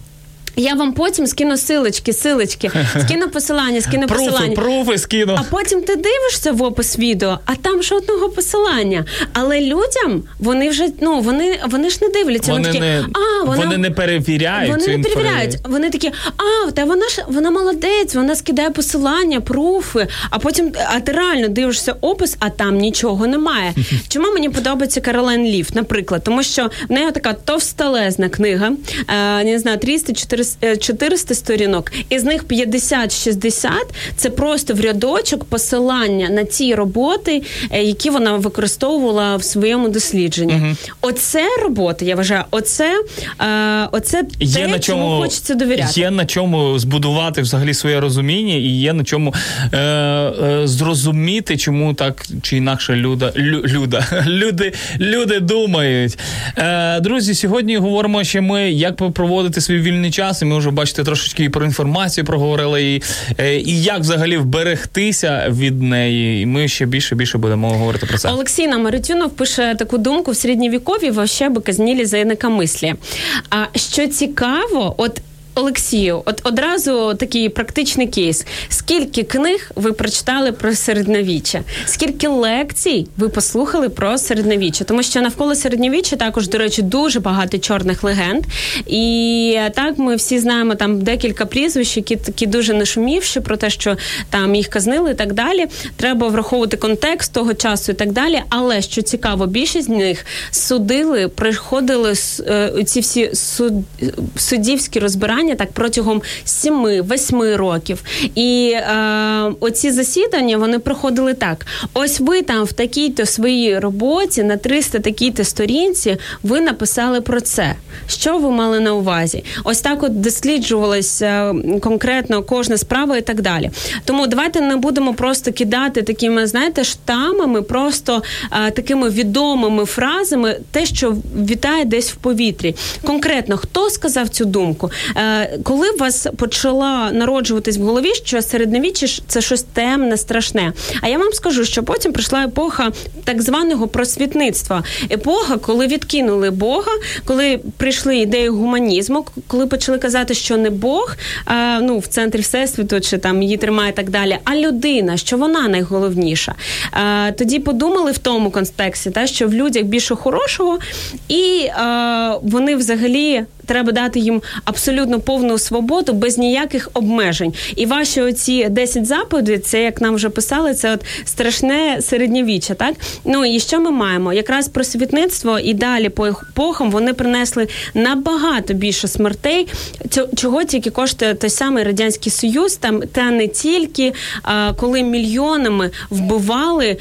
Я вам потім скину силочки, силочки, [laughs] скину посилання, скину Пруфи, посилання. пруфи скину. А потім ти дивишся в опис відео, а там жодного посилання. Але людям вони вже ну вони вони ж не дивляться. Вони такі, не- а, вона, вони не перевіряють Вони не перевіряють. Вони такі, а та вона ж вона молодець, вона скидає посилання, пруфи. А потім а ти реально дивишся опис, а там нічого немає. [laughs] Чому мені подобається Каролен Лів, наприклад, тому що в неї така товстелезна книга, е, не знаю, 300-400 е, 400 сторінок, із них 50-60 це просто в рядочок посилання на ті роботи, е, які вона використовувала в своєму дослідженні. Оце робота, я вважаю, оце, е, оце Є те, на чому чому хочеться довіряти. Є на чому збудувати взагалі своє розуміння, і є на чому е, е, зрозуміти, чому так чи інакше люда, лю, люда, [laughs] люди, люди думають. Е, друзі, сьогодні говоримо ще ми, як проводити свій вільний час. І ми вже бачите трошечки і про інформацію проговорили, і, е, і як взагалі вберегтися від неї. І ми ще більше більше будемо говорити про це. Олексій Намаритюнов пише таку думку в середньовікові вообще би казнілі за інакомислі. А що цікаво, от Олексію, от одразу такий практичний кейс. Скільки книг ви прочитали про середньовіччя? Скільки лекцій ви послухали про середньовіччя? Тому що навколо середньовіччя також, до речі, дуже багато чорних легенд. І так ми всі знаємо там декілька прізвищ, які такі дуже нашумівші про те, що там їх казнили і так далі. Треба враховувати контекст того часу і так далі. Але що цікаво, більшість з них судили, приходили е, ці всі суд, суддівські розбирання так протягом 7-8 років. І е, оці засідання вони проходили так: ось ви там в такій-то своїй роботі на 300 такій-то сторінці ви написали про це. Що ви мали на увазі? Ось так от досліджувалася конкретно кожна справа і так далі. Тому давайте не будемо просто кидати такими, знаєте, штамами, просто а, такими відомими фразами, те, що вітає десь в повітрі. Конкретно, хто сказав цю думку? Е, коли у вас почала народжуватись в голові, що середньовіччя це щось темне, страшне. А я вам скажу, що потім прийшла епоха так званого просвітництва, епоха, коли відкинули Бога, коли прийшли ідеї гуманізму, коли почали казати, що не Бог ну в центрі всесвіту чи там її тримає так далі, а людина, що вона найголовніша. А, Тоді подумали в тому контексті, та що в людях більше хорошого, і а, вони взагалі треба дати їм абсолютно повну свободу без ніяких обмежень. І ваші оці 10 заповідей, це як нам вже писали, це от страшне середньовіччя. Так ну і що ми маємо? Якраз просвітництво і далі по епохам вони принесли набагато більше смертей, чого тільки коштує той самий радянський союз, там та не тільки коли мільйонами вбивали.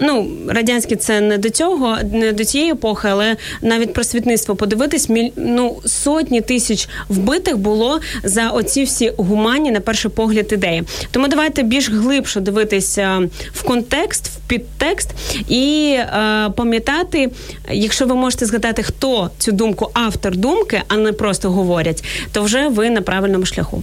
Ну радянське це не до цього, не до цієї епохи, але навіть просвітництво подивитись міль ну сотні тисяч вбитих було за оці всі гуманні на перший погляд ідеї. Тому давайте більш глибше дивитися в контекст, в підтекст і е, пам'ятати, якщо ви можете згадати, хто цю думку автор думки, а не просто говорять, то вже ви на правильному шляху.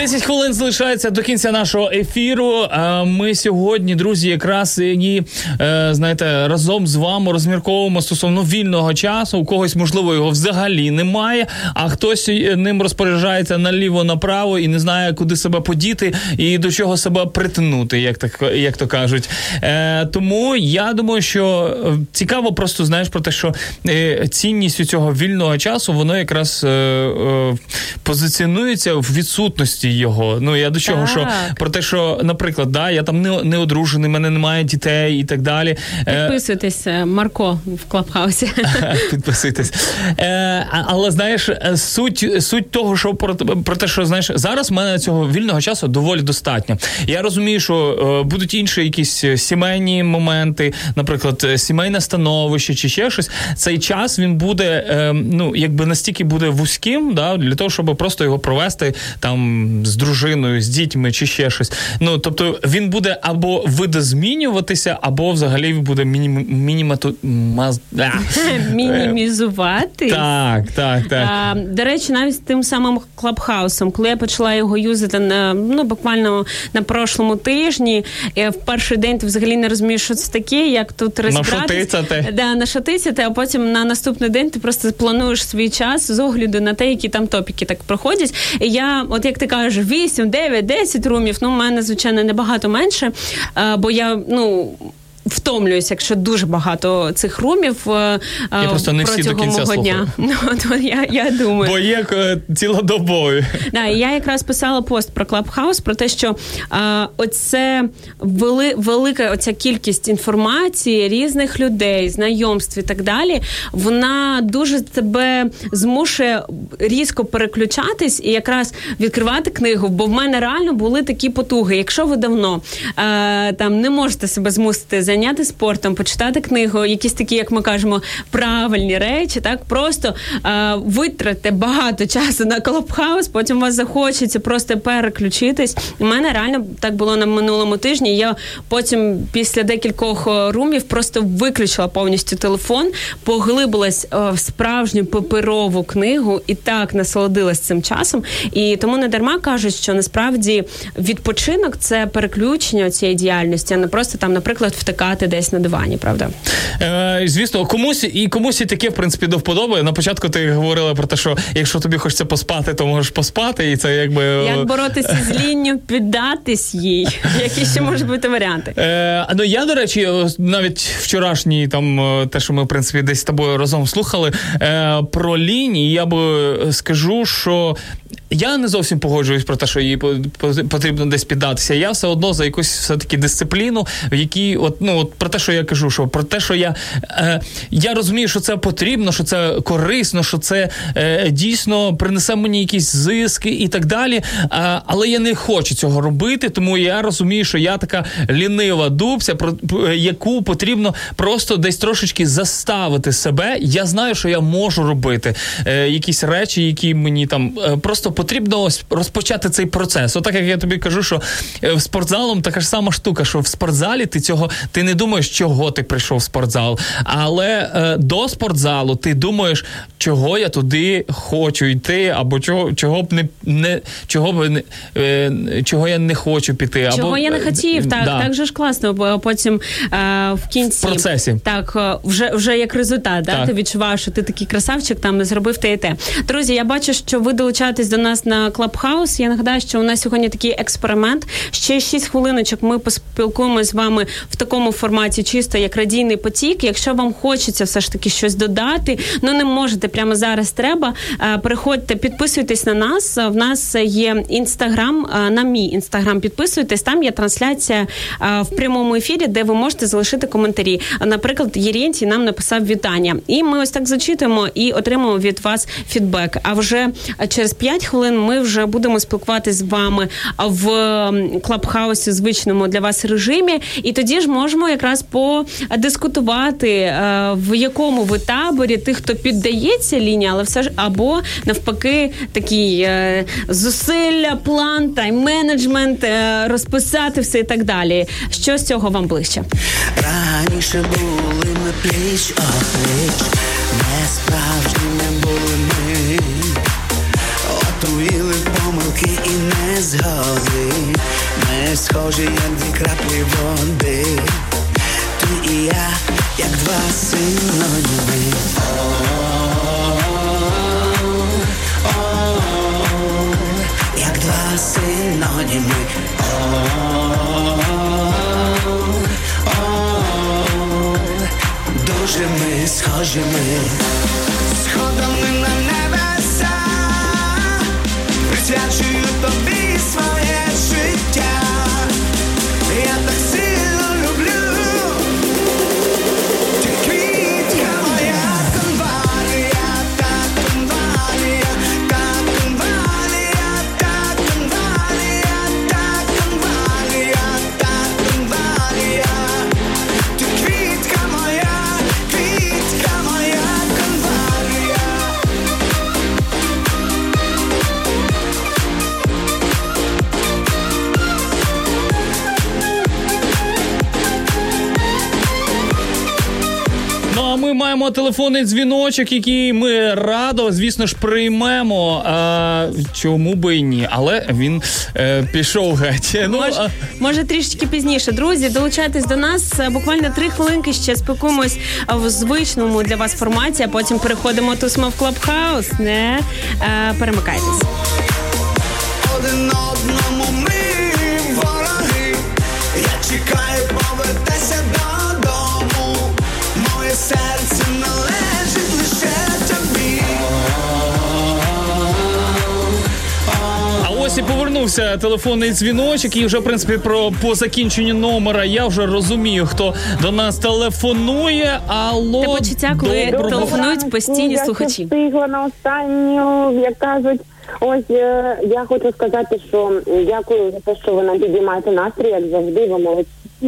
10 хвилин залишається до кінця нашого ефіру. Ми сьогодні, друзі, якраз і е, знаєте, разом з вами розмірковуємо стосовно вільного часу. У когось можливо його взагалі немає, а хтось ним розпоряджається наліво направо і не знає, куди себе подіти і до чого себе притинути, як так як то кажуть. Е, тому я думаю, що е, цікаво, просто знаєш про те, що цінність у цього вільного часу воно якраз позиціонується в відсутності його. Ну я до чого, так. що про те, що, наприклад, да, я там не не одружений, мене немає дітей і так далі. Е, Підписуйтесь, е, Марко, в Клабхаусі. [laughs] Підписуйтесь. Е, але знаєш, суть суть того, що про про те, що знаєш, зараз в мене цього вільного часу доволі достатньо. Я розумію, що будуть інші якісь сімейні моменти, наприклад, сімейне становище чи ще щось. Цей час він буде, ну якби настільки буде вузьким, да, для того, щоб просто його провести там з дружиною, з дітьми чи ще щось. Ну тобто він буде або видозмінюватися, або взагалі буде мінім... мінімату... Маз... [laughs] мінімізувати. Так, так, так. А, До речі, навіть з тим самим клабхаусом, коли я почала його юзати на ну буквально на прошлому тижні, в перший день ти взагалі не розумієш, що це таке, як тут розбиратися. Да, нашатицяти, а потім на наступний день ти просто плануєш свій час з огляду на те, які там топіки так проходять. І я, от як ти кажеш, кажеш 8, 9, 10 румів. Ну, в мене, звичайно, набагато менше, бо я ну втомлююсь, якщо дуже багато цих румів е, я просто не всі до кінця мого дня. [laughs] Ну, то я я думаю. Бо є е, цілодобові. Да, я якраз писала пост про Клабхаус, про те, що а, оце вели, велика оця кількість інформації різних людей, знайомств і так далі. Вона дуже тебе змушує різко переключатись і якраз відкривати книгу. Бо в мене реально були такі потуги. Якщо ви давно а, там не можете себе змусити зайняти спортом, почитати книгу, якісь такі, як ми кажемо, правильні речі, так просто е, витратите багато часу на Клабхаус, потім вас захочеться просто переключитись. У мене реально так було на минулому тижні. Я потім після декількох е, румів просто виключила повністю телефон, поглибилась е, в справжню паперову книгу і так насолодилась цим часом. І тому не дарма кажуть, що насправді відпочинок це переключення цієї діяльності, а не просто там, наприклад, втикати десь на дивані, правда? Е, звісно, комусь і комусь і таке, в принципі, до вподоби. На початку ти говорила про те, що якщо тобі хочеться поспати, то можеш поспати, і це якби. е, Як боротися з лінню, піддатись їй. [laughs] Які ще можуть бути варіанти? Е, ну я, до речі, навіть вчорашній там е, те, що ми в принципі десь з тобою разом слухали е, про лінії, я би е, скажу, що. Я не зовсім погоджуюсь про те, що їй по- по- потрібно десь піддатися. Я все одно за якусь все таки дисципліну, в якій от ну от про те, що я кажу, що про те, що я е, я розумію, що це потрібно, що це корисно, що це е, дійсно принесе мені якісь зиски і так далі. А, але я не хочу цього робити, тому я розумію, що я така лінива дубця, про яку потрібно просто десь трошечки заставити себе. Я знаю, що я можу робити е, якісь речі, які мені там е, просто потрібно ось розпочати цей процес. Отак як я тобі кажу, що е, в спортзалом така ж сама штука, що в спортзалі ти цього ти не думаєш, чого ти прийшов в спортзал, але е, до спортзалу ти думаєш, чого я туди хочу йти, або чого, чого б не, не чого б не е, чого я не хочу піти, або Чого я не е, хотів, так, да. так же ж класно, бо потім е, в кінці В процесі. Так, е, вже, вже як результат, да, ти відчуваєш, що ти такий красавчик, там зробив те і те. Друзі, я бачу, що ви долучаєтесь до нас на Клабхаус. Я нагадаю, що у нас сьогодні такий експеримент. Ще 6 хвилиночок ми поспілкуємося з вами в такому форматі, чисто як радійний потік. Якщо вам хочеться все ж таки щось додати, ну не можете прямо зараз треба. е, Переходьте, підписуйтесь на нас. В нас є інстаграм, е, на мій інстаграм підписуйтесь. Там є трансляція е, в прямому ефірі, де ви можете залишити коментарі. Наприклад, Єрєнтій нам написав вітання, і ми ось так зачитуємо і отримуємо від вас фідбек. А вже через 5 хвилин ми вже будемо спілкуватися з вами в клабхаусі звичному для вас режимі. І тоді ж можемо якраз подискутувати, е, в якому ви таборі тих, хто піддається лінії, але все ж або навпаки такий е, зусилля, план, тайм-менеджмент, е, розписати все і так далі. Що з цього вам ближче? Раніше були ми пліч опліч, не справжніми були ми, і незгоди, ми схожі, як дві краплі води, ти і я, як два синоніми. Як два синоніми. Дуже ми схожі ми Сходами на ми маємо телефонний дзвіночок, який ми радо, звісно ж, приймемо. А, чому би і ні? Але він е, пішов геть. [laughs] Ну, Може, а, може трішечки пізніше. Друзі, долучайтесь до нас. Е, Буквально три хвилинки ще спілкуємось в звичному для вас форматі, а потім переходимо тусимо в клабхаус. Не е, перемикайтесь. Один одному повернувся телефонний дзвіночок, і вже в принципі про по закінченню номера я вже розумію, хто до нас телефонує. Алло, Те почуття, коли доброго. телефонують постійні я слухачі. ще встигла на останню, як кажуть, Ось е, я хочу сказати, що дякую за те, що ви нам підіймаєте настрій, як завжди, ви молодці. І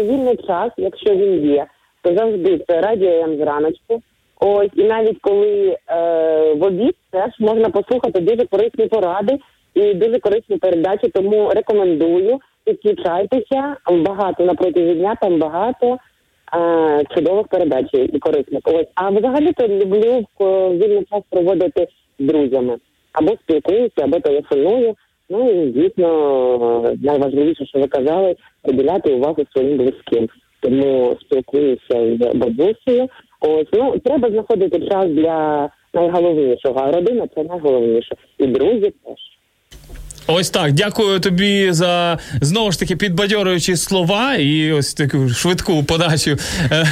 у вільний час, якщо він є, то завжди це радіо М зраночку. Ось і навіть коли е, в обід теж можна послухати дуже корисні поради і дуже корисні передачі. Тому рекомендую підключайтеся. Багато на протязі дня там багато е, чудових передач і корисних. Ось а взагалі то люблю в вільний час проводити з друзями або спілкуюся, або телефоную. Ну і звісно, найважливіше, що ви казали, приділяти увагу своїм близьким. Тому спілкуюся з бабусею. Ось ну треба знаходити час для найголовнішого. А родина це найголовніше, і друзі теж. Ось так. Дякую тобі за знову ж таки підбадьорюючі слова і ось таку швидку подачу. Е,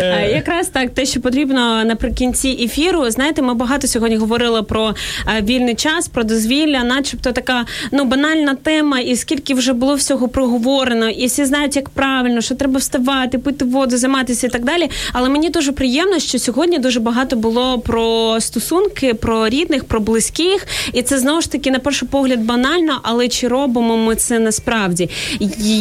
Е, Якраз так, те, що потрібно наприкінці ефіру. Знаєте, ми багато сьогодні говорили про е, вільний час, про дозвілля, начебто така ну банальна тема, і скільки вже було всього проговорено, і всі знають, як правильно, що треба вставати, пити воду, займатися і так далі. Але мені дуже приємно, що сьогодні дуже багато було про стосунки, про рідних, про близьких, і це знову ж таки на перший погляд банально, але чи робимо ми це насправді?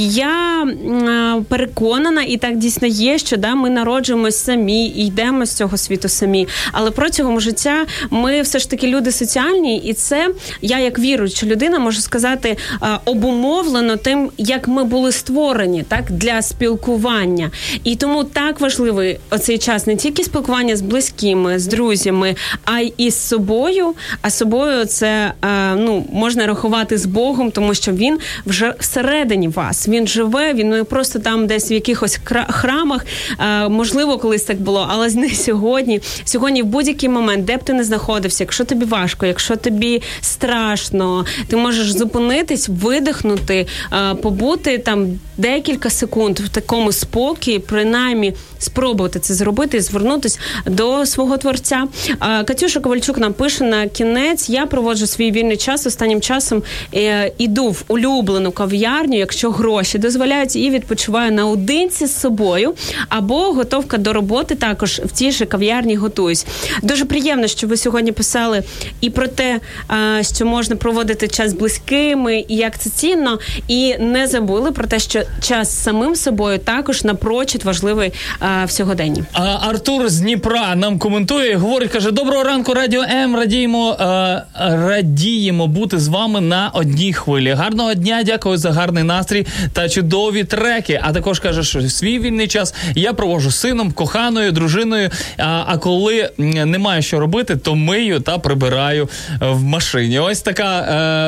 Я м, переконана, і так дійсно є, що да, ми народжуємось самі і йдемо з цього світу самі. Але протягом життя ми все ж таки люди соціальні, і це я, як віруюча людина, можу сказати, обумовлено тим, як ми були створені так для спілкування. І тому так важливий оцей час не тільки спілкування з близькими, з друзями, а й із собою. А собою це е, ну можна рахувати з Богом, тому що він вже всередині вас. Він живе, він не просто там десь в якихось храмах. Е, можливо, колись так було, але не сьогодні. Сьогодні в будь-який момент, де б ти не знаходився, якщо тобі важко, якщо тобі страшно, ти можеш зупинитись, видихнути, е, побути там декілька секунд в такому спокій, принаймні спробувати це зробити і звернутися до свого творця. Катюша Ковальчук нам пише на кінець. Я проводжу свій вільний час останнім часом. е, Іду в улюблену кав'ярню, якщо гроші дозволяють, і відпочиваю наодинці з собою. Або готовка до роботи також в тій же кав'ярні готуюсь. Дуже приємно, що ви сьогодні писали і про те, що можна проводити час з близькими, і як це цінно, і не забули про те, що час самим собою також напрочуд важливий е, в сьогоденні. А Артур з Дніпра нам коментує, говорить, каже: Доброго ранку, Радіо М. Радіємо, е, радіємо бути з вами на одній хвилі. Гарного дня, дякую за гарний настрій та чудові треки. А також каже, що свій вільний час я провожу сином, коханою, дружиною. А, а коли немає що робити, то мию та прибираю в машині. Ось така,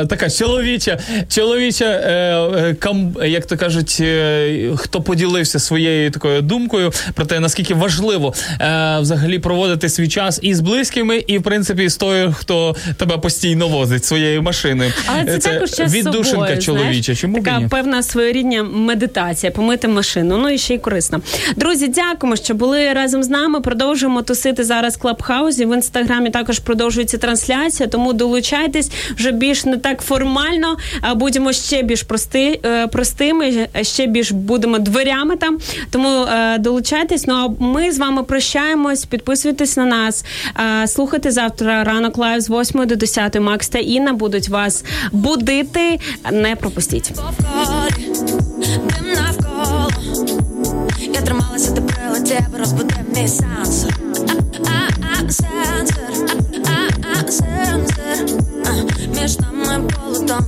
е, така чоловіча, чоловіча, кам, як то кажуть, е, хто поділився своєю такою думкою про те, наскільки важливо е, взагалі проводити свій час і з близькими, і в принципі з тою, хто тебе постійно возить своєю машиною. Але це, також час віддушинка чоловіча. Чому така ні? певна своєрідня медитація, помити машину. Ну і ще й корисно. Друзі, дякуємо, що були разом з нами. Продовжуємо тусити зараз в Клабхаузі. В інстаграмі також продовжується трансляція, тому долучайтесь вже більш не так формально. А будемо ще більш прости, е, простими, ще більш будемо дверями там. Тому е, долучайтесь. Ну а ми з вами прощаємось. Підписуйтесь на нас. Е, слухайте завтра ранок live з 8 до 10. Макс та Інна будуть вас будити. Не пропустіть. Я трималася, ти прилетів, розбудив мій сенсор сенсор сенсор Між нами полотом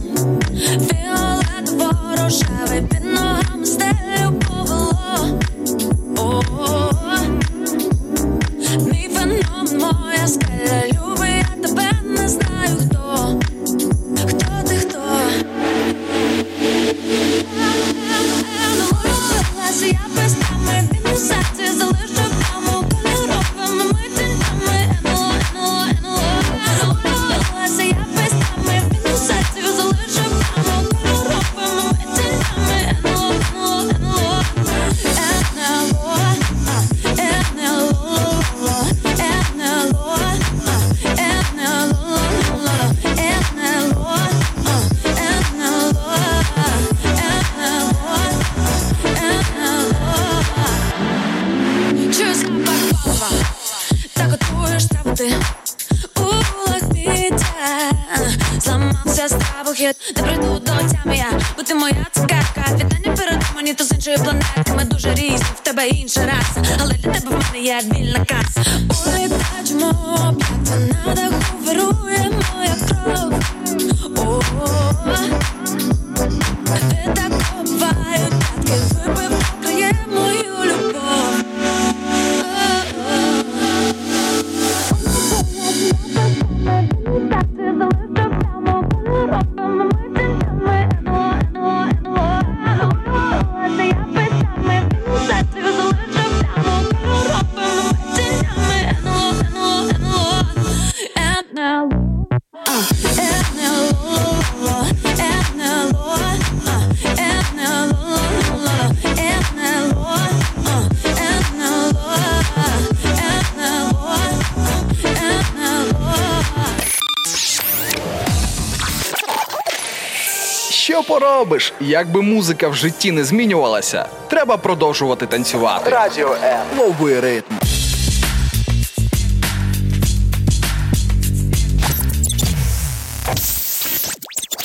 зламався страху хід Не прийду до тями я, бо ти моя цукерка Вітання перед мені то з іншої планети. Ми дуже різні, в тебе інша раса. Але для тебе в мене є вільна каса Ой, Що поробиш? Якби музика в житті не змінювалася, треба продовжувати танцювати. Радіо М. Лови ритм.